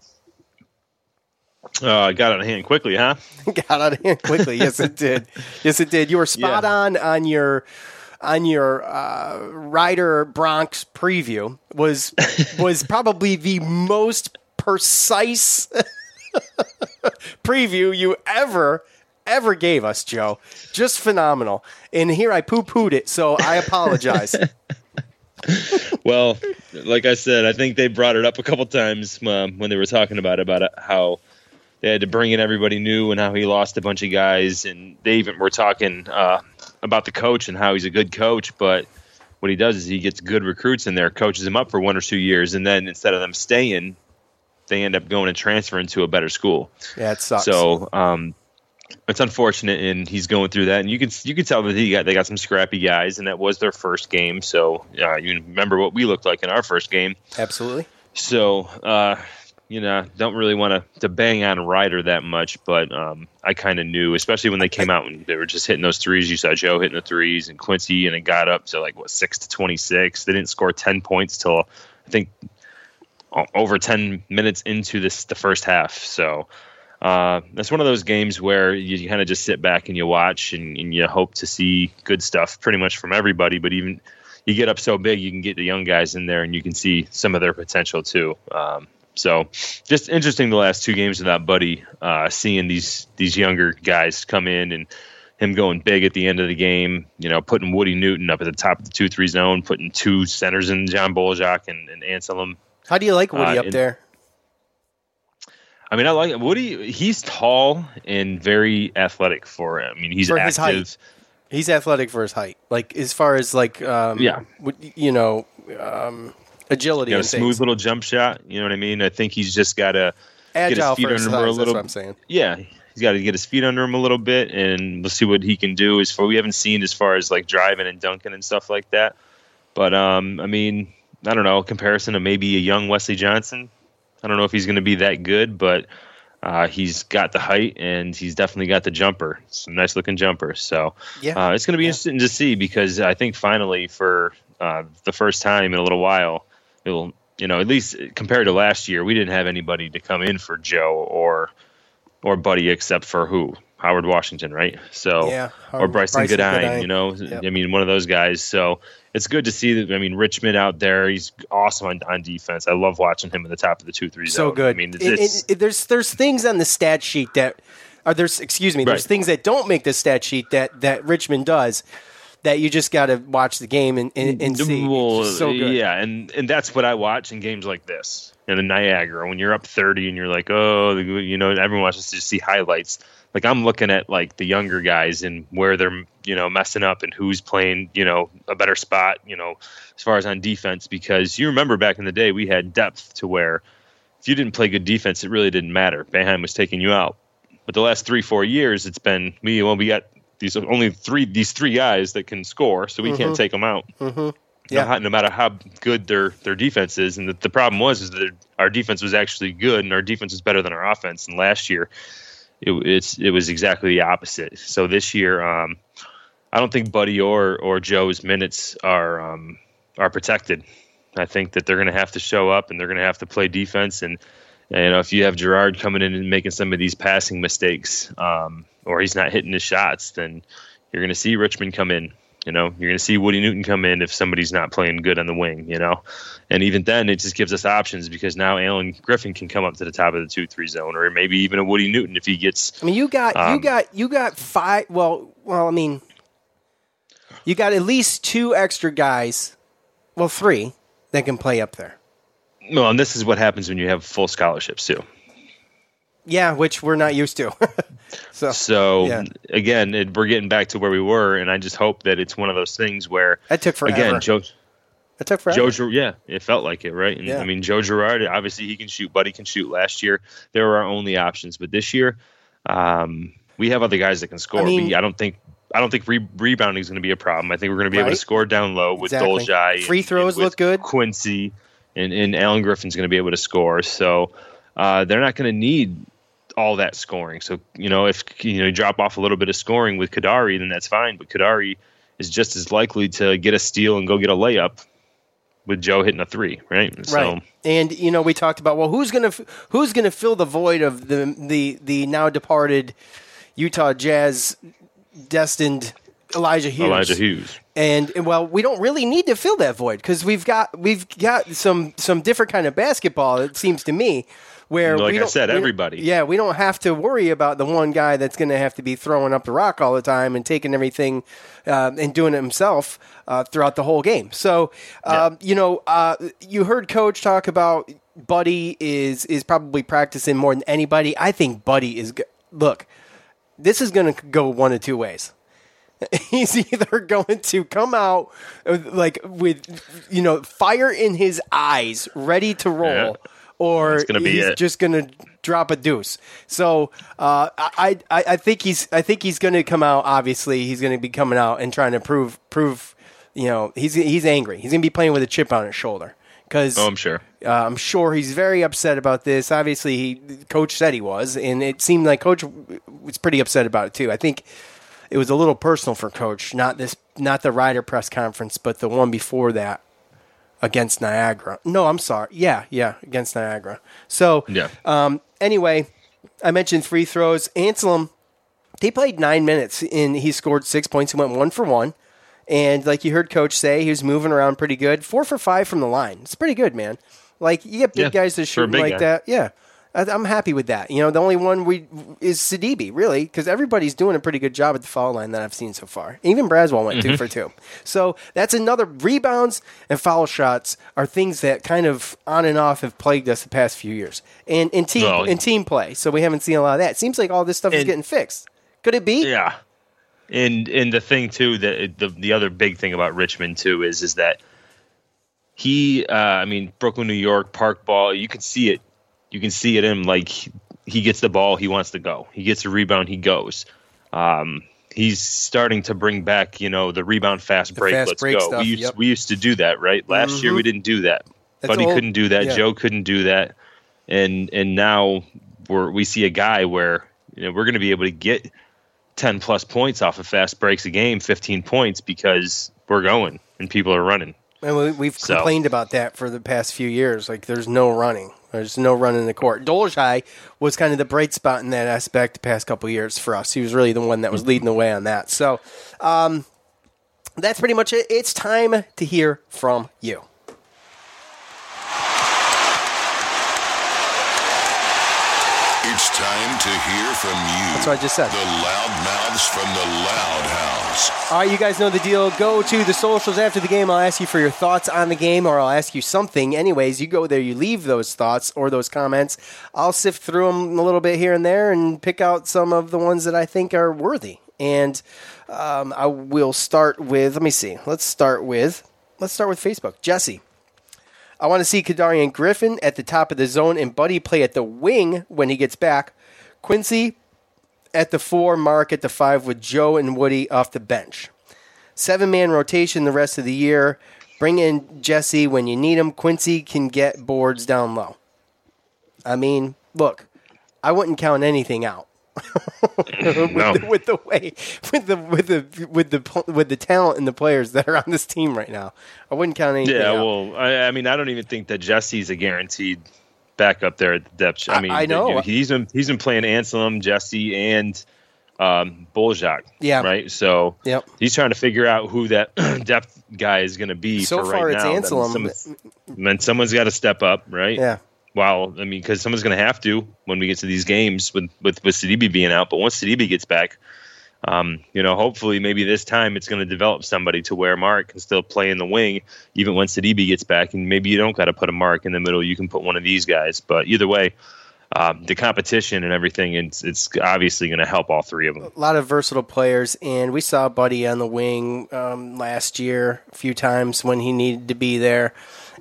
Uh, got out of hand quickly, huh? got out of hand quickly. Yes, it did. Yes, it did. You were spot Yeah. on on your on your uh, Rider Broncs preview. Was was probably the most precise preview you ever ever gave us, Joe. Just phenomenal. And here I poo pooed it, so I apologize. well, like I said, I think they brought it up a couple times um, when they were talking about it, about it, how they had to bring in everybody new and how he lost a bunch of guys, and they even were talking uh, about the coach and how he's a good coach, but what he does is he gets good recruits in there, coaches them up for one or two years, and then instead of them staying, they end up going and transferring to a better school. Yeah, it sucks. So um, it's unfortunate, and he's going through that. And you can you can tell that he got they got some scrappy guys, and that was their first game. So uh, you remember what we looked like in our first game. Absolutely. So uh, you know, don't really want to to bang on Rider that much, but um, I kind of knew, especially when they came out and they were just hitting those threes. You saw Joe hitting the threes, and Quincy, and it got up to like what six to twenty six. They didn't score ten points till I think over 10 minutes into this the first half so uh, that's one of those games where you, kind of just sit back and you watch and, and you hope to see good stuff pretty much from everybody but even you get up so big you can get the young guys in there and you can see some of their potential too um, so just interesting the last two games of that buddy uh, seeing these these younger guys come in and him going big at the end of the game, you know, putting Woody Newton up at the top of the two three zone, putting two centers in John Bol Ajak and, and Anselem How do you like Woody Uh, up in- there? I mean, I like Woody. He's tall and very athletic for him. I mean, he's For his height. He's athletic for his height. Like as far as like um, Yeah. you know, um, agility got a smooth things. little jump shot. You know what I mean? I think he's just got to get his feet under him a size, that's little. what I'm saying. Yeah, he's got to get his feet under him a little bit, and we'll see what he can do. As far we haven't seen as far as like driving and dunking and stuff like that. But um, I mean, I don't know. Comparison to maybe a young Wesley Johnson. I don't know if he's going to be that good, but uh, he's got the height and he's definitely got the jumper. Some nice looking jumper. So Yeah. uh, it's going to be interesting to see because I think finally for uh, the first time in a little while, it will, you know, at least compared to last year, we didn't have anybody to come in for Joe or or Buddy except for who Howard Washington, right? So Yeah, or Brycen, Brycen Goodine, Goodine. you know, Yep. I mean, one of those guys. So it's good to see that. I mean, Richmond out there, he's awesome on, on defense. I love watching him at the top of the two three so zone. good. I mean, it's, It- it's- it- there's there's things on the stat sheet that are there's excuse me. There's Right. things that don't make the stat sheet that that Richmond does that you just got to watch the game and and, and see. Well, It's so good. Yeah, and and that's what I watch in games like this. And in Niagara, when you're up 30 and you're like, oh, you know, everyone wants to just see highlights. Like I'm looking at like the younger guys and where they're, you know, messing up and who's playing, you know, a better spot, you know, as far as on defense. Because you remember back in the day, we had depth to where if you didn't play good defense, it really didn't matter. Boeheim was taking you out. But the last three, four years, it's been we well, we got these only three these three guys that can score, so we Mhm. can't take them out Mm-hmm. no, no matter how good their their defense is. And the, the problem was is that our defense was actually good, and our defense was better than our offense. And last year, it, it's it was exactly the opposite. So this year, um, I don't think Buddy or or Joe's minutes are um, are protected. I think that they're going to have to show up and they're going to have to play defense. And you know, if you have Girard coming in and making some of these passing mistakes, um, or he's not hitting his shots, then you're going to see Richmond come in. You know, you're going to see Woody Newton come in if somebody's not playing good on the wing. You know, and even then, it just gives us options because now Alan Griffin can come up to the top of the two-three zone, or maybe even a Woody Newton if he gets. I mean, you got you Um, got you got five. Well, well, I mean, you got at least two extra guys. Well, three that can play up there. Well, and this is what happens when you have full scholarships too. Yeah, which we're not used to. so, So yeah. again, it, we're getting back to where we were, and I just hope that it's one of those things where That took forever. Again, Joe. It took forever. Joe, yeah, it felt like it, right? And, Yeah. I mean, Joe Girard, obviously he can shoot. Buddy can shoot. Last year, they were our only options, but this year, um, we have other guys that can score. I mean- we, I don't think, I don't think re- rebounding is going to be a problem. I think we're going to be able to score down low with Exactly. Dolezaj. Free throws look good. Quincy and, and Alan Griffin's going to be able to score. So uh, they're not going to need all that scoring. So you know, if you know you drop off a little bit of scoring with Kadary, then that's fine. But Kadary is just as likely to get a steal and go get a layup with Joe hitting a three, right? Right. And you know, we talked about well, who's gonna who's gonna fill the void of the the the now departed Utah Jazz destined Elijah Hughes. Elijah Hughes. And and, well, we don't really need to fill that void because we've got we've got some some different kind of basketball. It seems to me where Like we I said, everybody. Yeah, we don't have to worry about the one guy that's going to have to be throwing up the rock all the time and taking everything uh, and doing it himself uh, throughout the whole game. So, um, you know, uh, you heard Coach talk about Buddy is is probably practicing more than anybody. I think Buddy is. Look, this is going to go one of two ways. He's either going to come out like with you know fire in his eyes, ready to roll, Yeah. or That's gonna be he's just going to drop a deuce. So uh, I, I I think he's I think he's going to come out. Obviously, he's going to be coming out and trying to prove prove. You know, he's he's angry. He's going to be playing with a chip on his shoulder because Oh, I'm sure. uh, I'm sure he's very upset about this. Obviously, he, coach said he was, and it seemed like coach was pretty upset about it too. I think it was a little personal for coach, not this, not the Rider press conference, but the one before that against Niagara. No, I'm sorry. Yeah, yeah, against Niagara. So, Yeah. um, anyway, I mentioned free throws. Anselem, they played nine minutes and he scored six points. He went one for one. And like you heard coach say, he was moving around pretty good. Four for five from the line. It's pretty good, man. Like you get big Yeah, guys that shoot like guy. that. Yeah. I, I'm happy with that. You know, the only one we is Sidibe, really, because everybody's doing a pretty good job at the foul line that I've seen so far. Even Braswell went two Mhm. for two. So that's another rebounds and foul shots are things that kind of on and off have plagued us the past few years. And in team Well- in team play. So we haven't seen a lot of that. It seems like all this stuff is getting fixed. Could it be? Yeah. And and the thing too that the the other big thing about Richmond too is is that he uh, I mean Brooklyn, New York, park ball. You can see it. You can see it in him. Like he gets the ball, he wants to go. He gets a rebound, he goes. Um, he's starting to bring back, you know, the rebound fast break. fast let's break go. stuff, we used yep. we used to do that, right? Last year Mhm. we didn't do that. That's Buddy old- couldn't do that. yeah. Joe couldn't do that. And and now we're we see a guy where you know we're going to be able to get ten plus points off of fast breaks a game, fifteen points because we're going and people are running. And we, we've So- complained about that for the past few years. Like, there's no running. There's no running in the court. Dolezaj was kind of the bright spot in that aspect the past couple years for us. He was really the one that was leading the way on that. So, um, that's pretty much it. It's time to hear from you. It's time to hear from you. That's what I just said. The loud mouths from the loud house. All right, you guys know the deal. Go to the socials after the game. I'll ask you for your thoughts on the game, or I'll ask you something. Anyways, you go there, you leave those thoughts or those comments. I'll sift through them a little bit here and there and pick out some of the ones that I think are worthy. And um, I will start with. Let me see. Let's start with. Let's start with Facebook. Jesse. I want to see Kadarian Griffin at the top of the zone and Buddy play at the wing when he gets back. Quincy at the four, Mark at the five with Joe and Woody off the bench. Seven man rotation the rest of the year. Bring in Jesse when you need him. Quincy can get boards down low. I mean, look, I wouldn't count anything out. with, No. the, with the way, with the with the with the with the talent and the players that are on this team right now, I wouldn't count anything Yeah, out. well, I, I mean, I don't even think that Jesse's a guaranteed backup there at the depth. I I- mean, I know. he's been he's been playing Anselem, Jesse, and um, Bol Ajak. Yeah. right. So Yep. he's trying to figure out who that depth guy is going to be. So for far, right it's now. Then Anselem. someone's- someone's got to step up, right? Yeah. Well, I mean, because someone's going to have to when we get to these games with with with Sidibe being out. But once Sidibe gets back, um, you know, hopefully maybe this time it's going to develop somebody to where Mark can still play in the wing even when Sidibe gets back, and maybe you don't got to put a Mark in the middle. You can put one of these guys. But either way, um, the competition and everything, it's it's obviously going to help all three of them. a lot of versatile players, and we saw Buddy on the wing um, last year a few times when he needed to be there,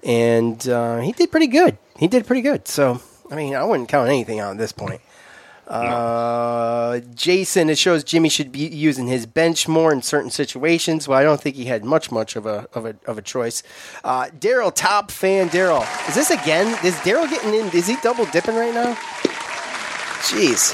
and uh, he did pretty good. He did pretty good. So, I mean, I wouldn't count anything out at this point. Uh, Jason, it shows Jimmy should be using his bench more in certain situations. Well, I don't think he had much, much of a of a, of a choice. Uh, Daryl, top fan, Daryl. Is this again? Is Daryl getting in? Is he double dipping right now? Jeez.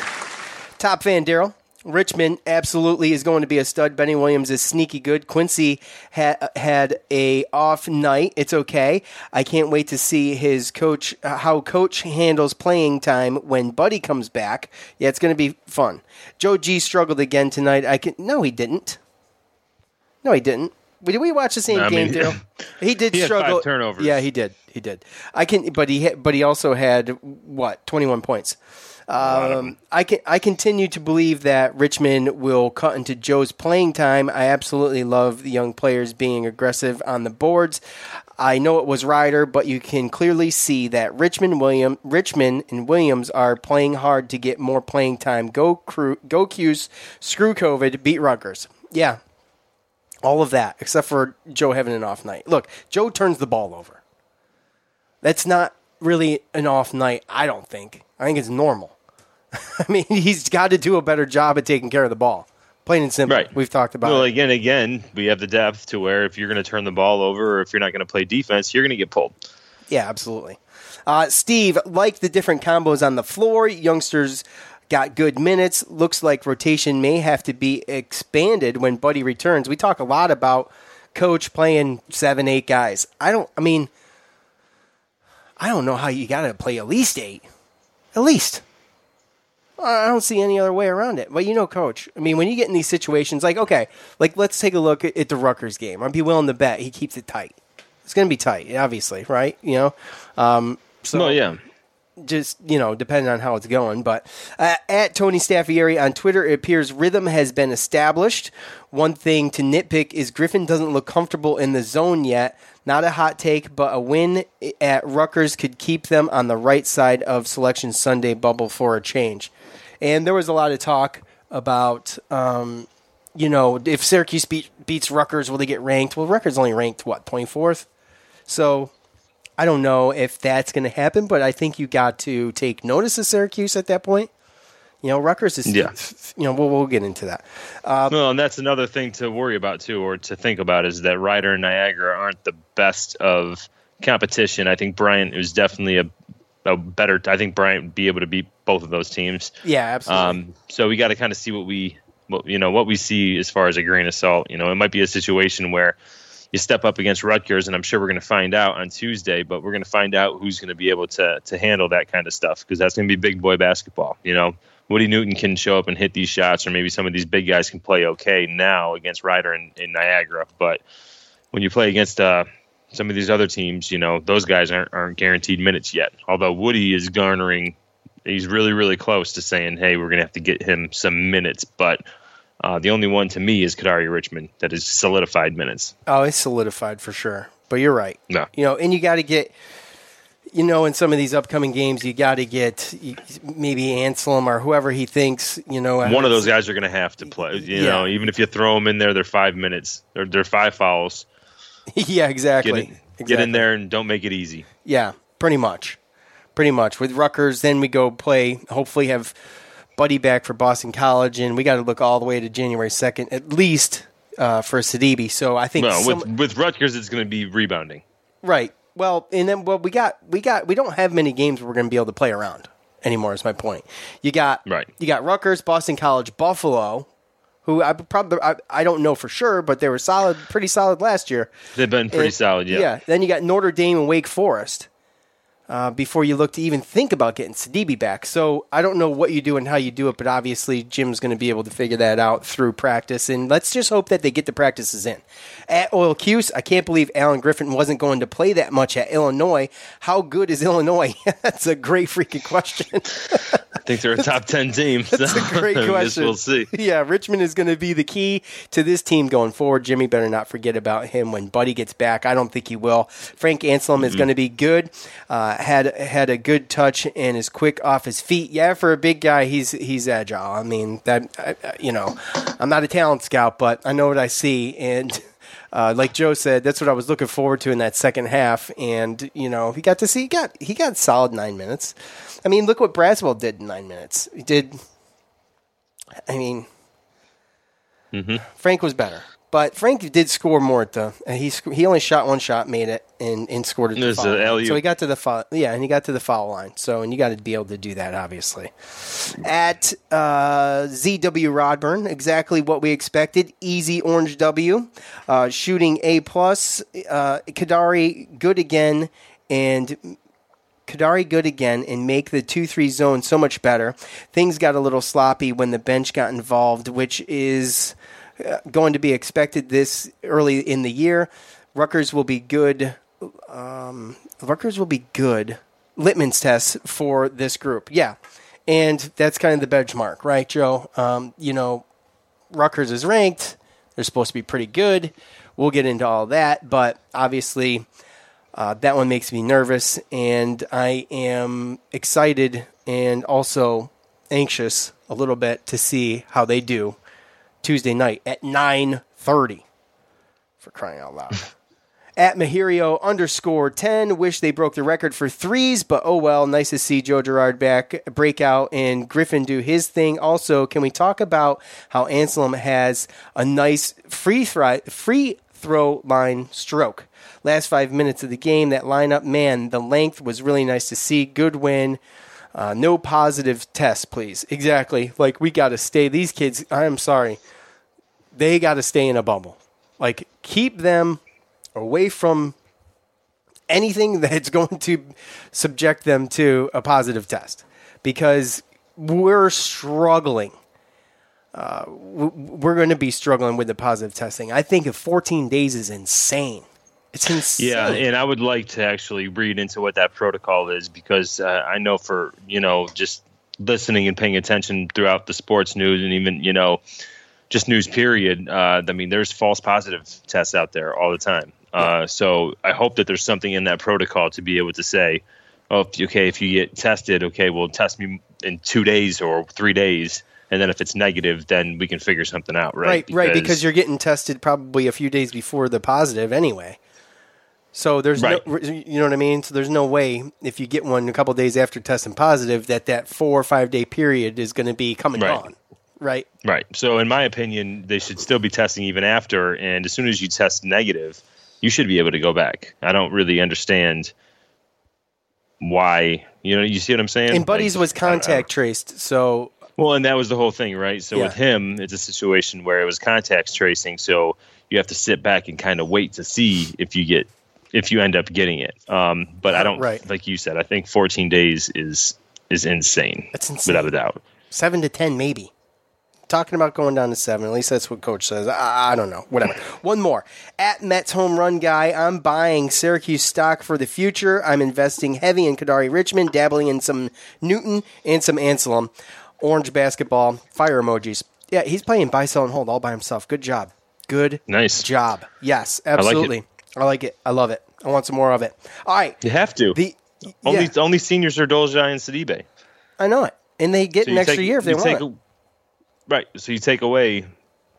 Top fan Daryl. Richmond absolutely is going to be a stud. Benny Williams is sneaky good. Quincy ha- had a off night. It's okay. I can't wait to see his coach uh, how coach handles playing time when Buddy comes back. Yeah, it's going to be fun. Joe G struggled again tonight. I can no, he didn't. No, he didn't. Did we watch the same I game, mean- Daryl? He did He struggle. turnovers. Yeah, he did. He did. I can, but he but he also had what twenty one points. Um, I can I continue to believe that Richmond will cut into Joe's playing time. I absolutely love the young players being aggressive on the boards. I know it was Rider, but you can clearly see that Richmond, William, Richmond, and Williams are playing hard to get more playing time. Go crew, go Q's, screw COVID, beat Rutgers. Yeah, all of that except for Joe having an off night. Look, Joe turns the ball over. That's not really an off night. I don't think. I think it's normal. I mean, he's got to do a better job at taking care of the ball. Plain and simple. Right. We've talked about Well, it. again, again, we have the depth to where if you're going to turn the ball over or if you're not going to play defense, you're going to get pulled. Yeah, absolutely. Uh, Steve, like the different combos on the floor, youngsters got good minutes. Looks like rotation may have to be expanded when Buddy returns. We talk a lot about coach playing seven, eight guys. I don't. I mean, I don't know how you got to play at least eight. At least. I don't see any other way around it. But you know, coach. I mean, when you get in these situations, like okay, like let's take a look at, the Rutgers game. I'd be willing to bet he keeps it tight. It's going to be tight, obviously, right? You know. Um, so Well, yeah. Just you know, depending on how it's going. But uh, at Tony Staffieri on Twitter, it appears rhythm has been established. One thing to nitpick is Griffin doesn't look comfortable in the zone yet. Not a hot take, but a win at Rutgers could keep them on the right side of Selection Sunday bubble for a change. And there was a lot of talk about um, you know, if Syracuse beat, beats Rutgers, will they get ranked? Well, Rutgers only ranked what twenty fourth, so I don't know if that's going to happen. But I think you got to take notice of Syracuse at that point. You know, Rutgers is, Yeah. you know, we'll, we'll get into that. Uh, well, and that's another thing to worry about too, or to think about, is that Rider and Niagara aren't the best of competition. I think Bryant was definitely a, a better. I think Bryant would be able to beat both of those teams. Yeah, absolutely. Um, so we got to kind of see what we, what, you know, what we see as far as a grain of salt. You know, it might be a situation where you step up against Rutgers, and I'm sure we're going to find out on Tuesday. But we're going to find out who's going to be able to to handle that kind of stuff because that's going to be big boy basketball. You know, Woody Newton can show up and hit these shots, or maybe some of these big guys can play okay now against Rider and, Niagara. But when you play against uh, some of these other teams, you know, those guys aren't aren't guaranteed minutes yet. Although Woody is garnering, he's really really close to saying, hey, we're going to have to get him some minutes, but. Uh, the only one to me is Kadary Richmond that is solidified minutes. Oh, it's solidified for sure. But you're right. No. You know, and you got to get, you know, in some of these upcoming games, you got to get maybe Anselem or whoever he thinks, you know. One of those guys are going to have to play. You Yeah. know, even if you throw them in there, they're five minutes. They're, they're five fouls. yeah, exactly. Get, in, get in there and don't make it easy. Yeah, pretty much. Pretty much. With Rutgers, then we go play, hopefully have Buddy back for Boston College, and we got to look all the way to January 2nd, at least uh, for Sidibe. So I think. Well, some- with with Rutgers, it's going to be rebounding. Right. Well, and then well, we got we got we don't have many games where we're going to be able to play around anymore. Is my point. You got right. You got Rutgers, Boston College, Buffalo, who I probably I, I don't know for sure, but they were solid, pretty solid last year. They've been pretty And- solid. Yeah. Yeah. Then you got Notre Dame and Wake Forest. Uh, before you look to even think about getting Sidibe back. So I don't know what you do and how you do it, but obviously Jim's going to be able to figure that out through practice. And let's just hope that they get the practices in. At Oil Cuse, I can't believe Alan Griffin wasn't going to play that much at Illinois. How good is Illinois? That's a great freaking question. I think they're a top ten team. That's a great question. we'll see. Yeah, Richmond is going to be the key to this team going forward. Jimmy better not forget about him when Buddy gets back. I don't think he will. Frank Anselem is Mhm. going to be good. Uh, had had a good touch and is quick off his feet. Yeah, for a big guy, he's he's agile. I mean that I- you know, I'm not a talent scout, but I know what I see and. Uh, like Joe said, that's what I was looking forward to in that second half, and you know he got to see he got he got solid nine minutes. I mean, look what Braswell did in nine minutes. He did I mean, Mm-hmm. Frank was better, but Frank did score more at the. He sc- he only shot one shot, made it, and, and scored at It the foul. line. So he got to the foul. Yeah, and he got to the foul line. So and you got to be able to do that, obviously. At uh, ZW Rodburn, exactly what we expected. Easy orange W, uh, shooting A plus. Uh, Kadary good again, and Kadary good again and make the 2 3 zone so much better. Things got a little sloppy when the bench got involved, which is going to be expected this early in the year. Rutgers will be good. Um, Rutgers will be good. Litman's test for this group. Yeah. And that's kind of the benchmark, right, Joe? Um, you know, Rutgers is ranked. They're supposed to be pretty good. We'll get into all that, but obviously, uh, that one makes me nervous, and I am excited and also anxious a little bit to see how they do Tuesday night at nine thirty. For crying out loud. At Mahirio underscore 10. Wish they broke the record for threes, but oh well. Nice to see Joe Girard back, break out, and Griffin do his thing. Also, can we talk about how Anselem has a nice free, thri- free throw line stroke? Last five minutes of the game, that lineup, man, the length was really nice to see. Good win. Uh, no positive tests, please. Exactly. Like, we got to stay. These kids, I'm sorry, they got to stay in a bubble. Like, keep them away from anything that's going to subject them to a positive test because we're struggling. Uh, we're going to be struggling with the positive testing. I think if 14 days is insane. It's insane. Yeah, and I would like to actually read into what that protocol is because uh, I know for you know just listening and paying attention throughout the sports news and even you know just news period. Uh, I mean, there's false positive tests out there all the time. Uh, so I hope that there's something in that protocol to be able to say, oh, okay, if you get tested, okay, well, test me in two days or three days. and then if it's negative, then we can figure something out, right? Right, right, because you're getting tested probably a few days before the positive anyway. So there's Right. no, you know what I mean. So there's no way if you get one a couple days after testing positive that that four or five day period is going to be coming Right. on, right? Right. So, in my opinion, they should still be testing even after. And as soon as you test negative, you should be able to go back. I don't really understand why. You know, you see what I'm saying? And Buddies Like, was contact traced, so Well, and that was the whole thing, right? So Yeah. with him, it's a situation where it was contact tracing. So you have to sit back and kind of wait to see if you get if you end up getting it. Um, but I don't Right. like you said. I think 14 days is is insane. That's insane. without a doubt. seven to ten maybe. Talking about going down to seven. At least that's what coach says. I, I don't know. Whatever. One more. At Mets home run guy, I'm buying Syracuse stock for the future. I'm investing heavy in Kadary Richmond, dabbling in some Newton and some Anselem. Orange basketball, fire emojis. Yeah, he's playing buy, sell, and hold all by himself. Good job. Good Nice job. Yes, absolutely. I like it. I love it. I want some more of it. All right. You have to. The only yeah. only seniors are Dolezaj and Sidibe. I know it. And they get So an extra take- year if they want take right. So you take away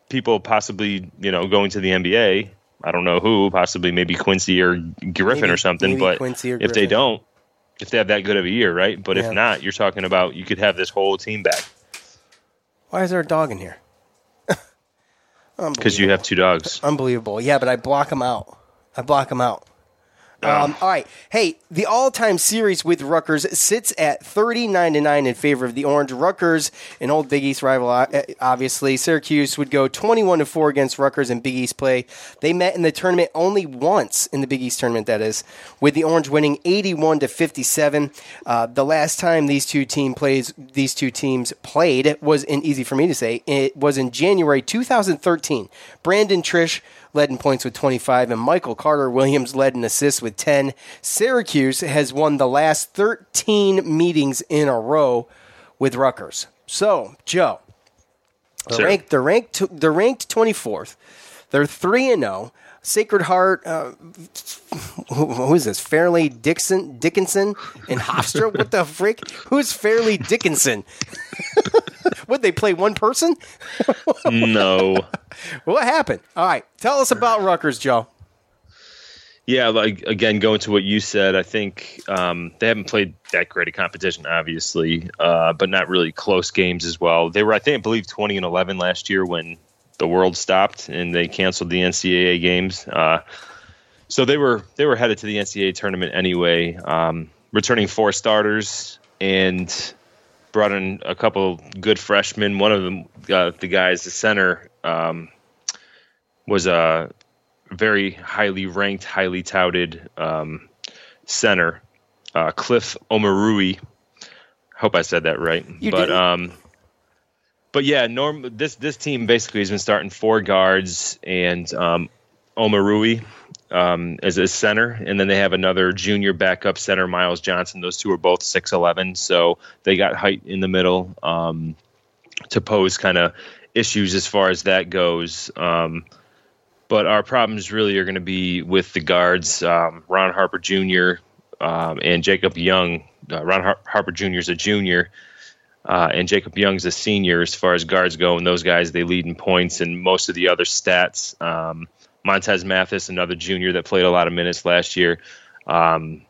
people possibly, you know, going to the NBA. I don't know who, possibly maybe Quincy or Griffin Maybe- or something. but or if they don't, if they have that good of a year, right? But Yeah. if not, you're talking about you could have this whole team back Why is there a dog in here? because you have two dogs. Unbelievable. Yeah, but I block them out. I block them out. Um, all right. Hey, the all-time series with Rutgers sits at 39 to 9 in favor of the Orange. Rutgers, an old Big East rival, uh, obviously. Syracuse would go 21 to 4 against Rutgers in Big East play. They met in the tournament only once in the Big East tournament, that is, with the Orange winning 81 to 57. Uh, the last time these two team plays, these two teams played it was in easy for me to say. It was in January 2013. Brandon Triche led in points with 25, and Michael Carter Williams led in assists with 10. Syracuse has won the last 13 meetings in a row with Rutgers. So, Joe, they're ranked, they're ranked, they're ranked 24th. They're 3 and 0. Sacred Heart, uh, who, who is this? Fairleigh Dixon, Dickinson, and Hofstra. What the frick? Who's Fairleigh Dickinson? Would they play one person? no. What happened? All right, tell us about Rutgers, Joe. Yeah, like again, going to what you said, I think um, they haven't played that great a competition, obviously, uh, but not really close games as well. They were, I think, I believe, twenty and eleven last year when the world stopped and they canceled the NCAA games. Uh, so they were they were headed to the NCAA tournament anyway, um, returning four starters and brought in a couple good freshmen. One of them, uh, the guys, the center, um, was a very highly ranked, highly touted um, center, uh, Cliff Omoruyi. Hope I said that right. You but did. um, but yeah, norm this this team basically has been starting four guards and um, Omoruyi um, as a center, and then they have another junior backup center, Myles Johnson. Those two are both six eleven, so they got height in the middle um, to pose kind of issues as far as that goes. Um, but our problems really are going to be with the guards, um, Ron Harper Jr. Um, and Jacob Young. Uh, Ron Har- Harper Jr. is a junior, uh, and Jacob Young's a senior as far as guards go. And those guys they lead in points and most of the other stats. Um, Montez Mathis, another junior that played a lot of minutes last year. Um,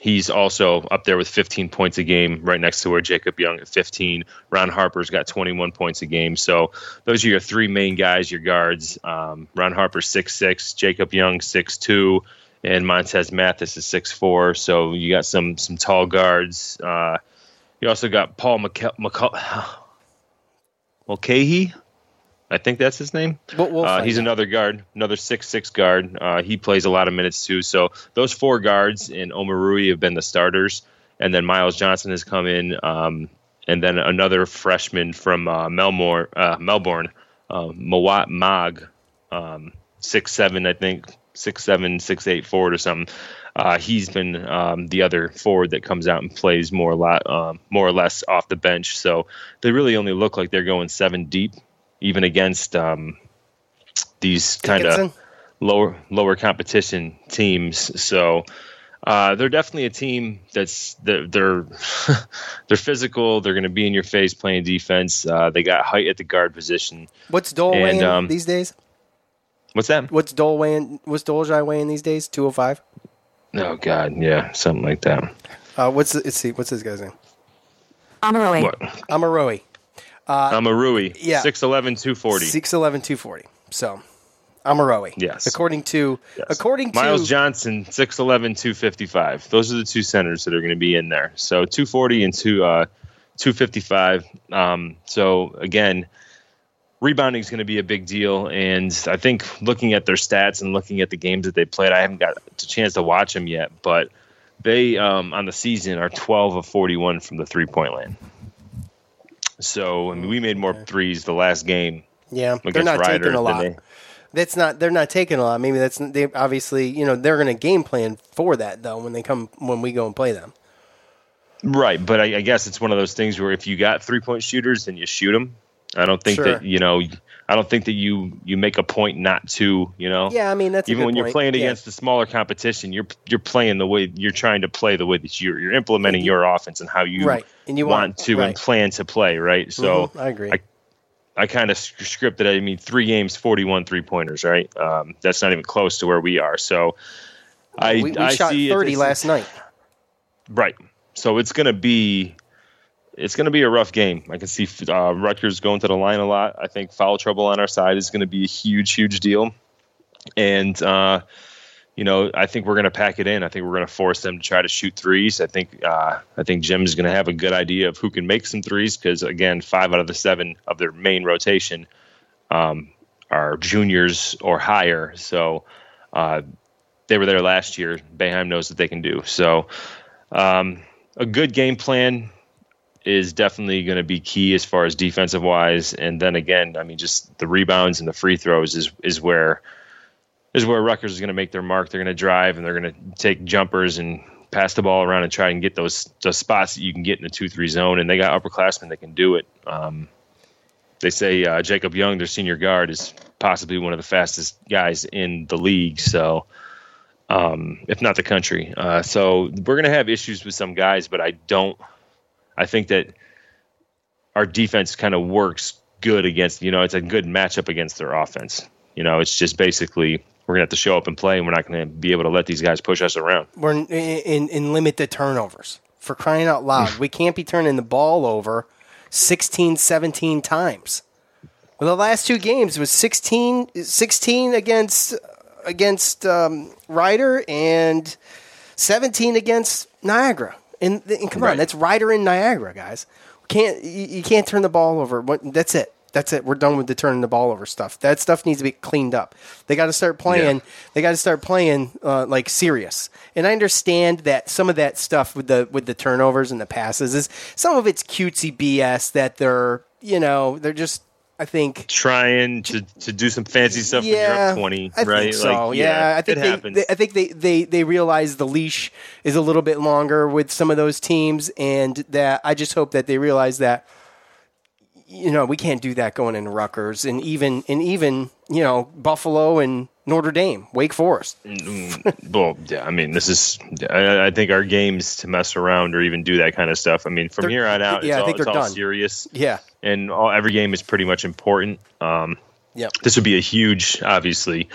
he's also up there with 15 points a game, right next to where Jacob Young at 15. Ron Harper's got 21 points a game. So those are your three main guys, your guards. Um, Ron Harper 6'6", Jacob Young 6'2", and Montez Mathis is 6'4". So you got some some tall guards. Uh, you also got Paul McC- McC- Mulcahy. I think that's his name. We'll, we'll Uh, he's another guard, another six six guard. Uh, he plays a lot of minutes too. So those four guards in Omoruyi have been the starters, and then Myles Johnson has come in, um, and then another freshman from uh, Melbourne, uh, Melbourne, uh, Mawot Mag, um, six seven, I think six seven, six eight forward or something. Uh, he's been um, the other forward that comes out and plays more a lot, um, more or less off the bench. So they really only look like they're going seven deep, even against um, these kind of lower lower competition teams. So Uh, they're definitely a team that's they're they're, they're physical. They're going to be in your face playing defense. Uh, they got height at the guard position. What's Dole And, weighing um, these days? What's that? What's Dole weighing? What's Dolezaj weighing these days? Two hundred five. Oh God, yeah, something like that. Uh, what's the, let's see? What's this guy's name? Amaroe. What? Amaroe. Uh, I'm a Rui. yeah. 6'11", 240. 6'11", 240. So, Amaroe. Yes. According to according to Myles Johnson, 6'11", 255. Those are the two centers that are going to be in there. So 240 and two, uh, 255. Um, so, again, rebounding is going to be a big deal. And I think looking at their stats and looking at the games that they played, I haven't got a chance to watch them yet, but they, um, on the season, are 12 of 41 from the three-point line. So, I mean, we made more threes the last game. Yeah, they're not Ryder taking a lot. they- That's not. They're not taking a lot. Maybe that's. They obviously, you know, they're going to game plan for that though when they come when we go and play them. Right, but I, I guess it's one of those things where if you got three point shooters, then you shoot them. I don't think Sure. that you know. I don't think that you you make a point not to. You know. Yeah, I mean that's a even when you're playing Yeah. against the smaller competition, you're you're playing the way you're trying to play the way that you're you're implementing your offense and how you Right, and you want, want- to right. and plan to play. Right. So Mhm, I agree. I, I kind of scripted. it. I mean, three games, 41 three pointers. Right. Um, that's not even close to where we are. So. I, we we I shot see thirty as- last night. Right. So it's going to be it's going to be a rough game. I can see uh, Rutgers going to the line a lot. I think foul trouble on our side is going to be a huge, huge deal. And uh, you know, I think we're going to pack it in. I think we're going to force them to try to shoot threes. I think uh, I think Jim's going to have a good idea of who can make some threes because again, five out of the seven of their main rotation um, are juniors or higher. So uh, they were there last year. Boeheim knows what they can do. So um, a good game plan is definitely going to be key as far as defensive wise. And then again, I mean, just the rebounds and the free throws is is where is where Rutgers is going to make their mark. They're going to drive and they're going to take jumpers and pass the ball around and try and get those those spots that you can get in the two three zone. And they got upperclassmen that can do it. Um, they say uh, Jacob Young, their senior guard, is possibly one of the fastest guys in the league. So, um, if not the country, uh, so we're going to have issues with some guys, but I don't. I think that our defense kind of works good against. You know, it's a good matchup against their offense. You know, it's just basically we're going to have to show up and play, and we're not going to be able to let these guys push us around. We're in, in, in limit the turnovers for crying out loud. we can't be turning the ball over 16, 17 times. Well, the last two games was 16, 16 against against um, Rider and 17 against Niagara. And, and come on, that's Rider in Niagara, guys. Can't you, you can't turn the ball over. What- That's it. That's it. We're done with the turning the ball over stuff. That stuff needs to be cleaned up. They got to start playing. They got to start playing uh, like serious. And I understand that some of that stuff with the with the turnovers and the passes is some of it's cutesy BS that they're you know they're just I think Trying to, to do some fancy stuff when you're up twenty, I right? Think so. Like, yeah, I think it they, happens. they- I think they, they they realize the leash is a little bit longer with some of those teams, and that I just hope that they realize that you know we can't do that going into Rutgers, and even and even you know Buffalo and Notre Dame, Wake Forest. Mm, well, yeah, I mean, this is. I, I think our games to mess around or even do that kind of stuff. I mean, from They're- here on out, yeah, I all, think it's they're all done. serious. Yeah. and all, every game is pretty much important. Um, Yep. this would be a huge, obviously,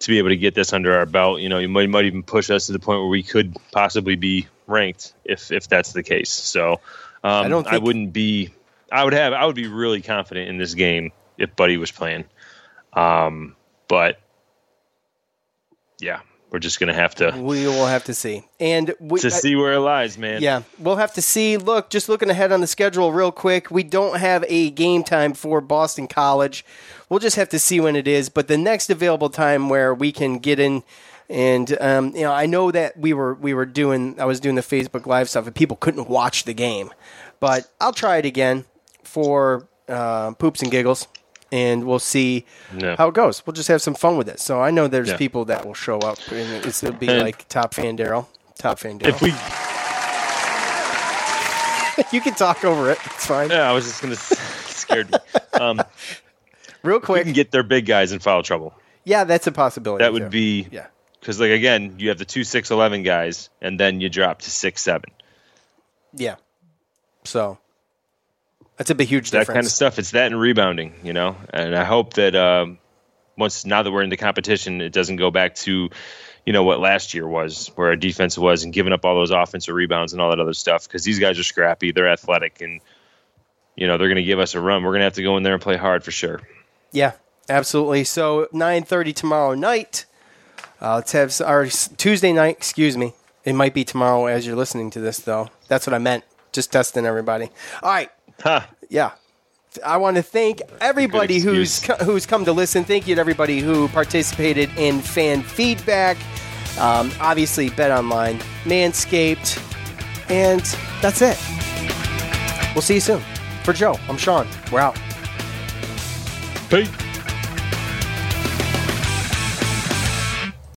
to be able to get this under our belt. You know, you might might even push us to the point where we could possibly be ranked if if that's the case. So, um, I don't I wouldn't be. I would have. I would be really confident in this game if Buddy was playing. Um, but yeah, we're just gonna have to We will have to see, and we, to see where it lies, man. Yeah, we'll have to see. Look, just looking ahead on the schedule real quick, we don't have a game time for Boston College. We'll just have to see when it is. But the next available time where we can get in, and um, you know, I know that we were we were doing, I was doing the Facebook Live stuff, and people couldn't watch the game. But I'll try it again for uh, poops and giggles, and we'll see Yeah. how it goes. We'll just have some fun with it. So I know there's Yeah. people that will show up, and it's, it'll be And- like Top Fan Daryl, Top Fan Daryl. If we, you can talk over it. It's fine. yeah, I was just gonna scared me. Um, Real quick, we can get their big guys in foul trouble. Yeah, that's a possibility. That would too. be yeah. because like again, you have the two six eleven guys, and then you drop to six seven. Yeah. So that's a big huge difference. that difference. kind of stuff. It's that and rebounding, you know. And I hope that um, once now that we're in the competition, it doesn't go back to you know what last year was, where our defense was, and giving up all those offensive rebounds and all that other stuff. Because these guys are scrappy, they're athletic, and you know they're going to give us a run. We're going to have to go in there and play hard for sure. Yeah, absolutely. So 9:30 tomorrow night. Uh, let's have our Tuesday night. Excuse me. It might be tomorrow as you're listening to this, though. That's what I meant. Just testing everybody. All right. Huh. Yeah. I want to thank everybody who's co- who's come to listen. Thank you to everybody who participated in fan feedback. Um, obviously, Bet Online, Manscaped, and that's it. We'll see you soon. For Joe, I'm Sean. We're out. Peace.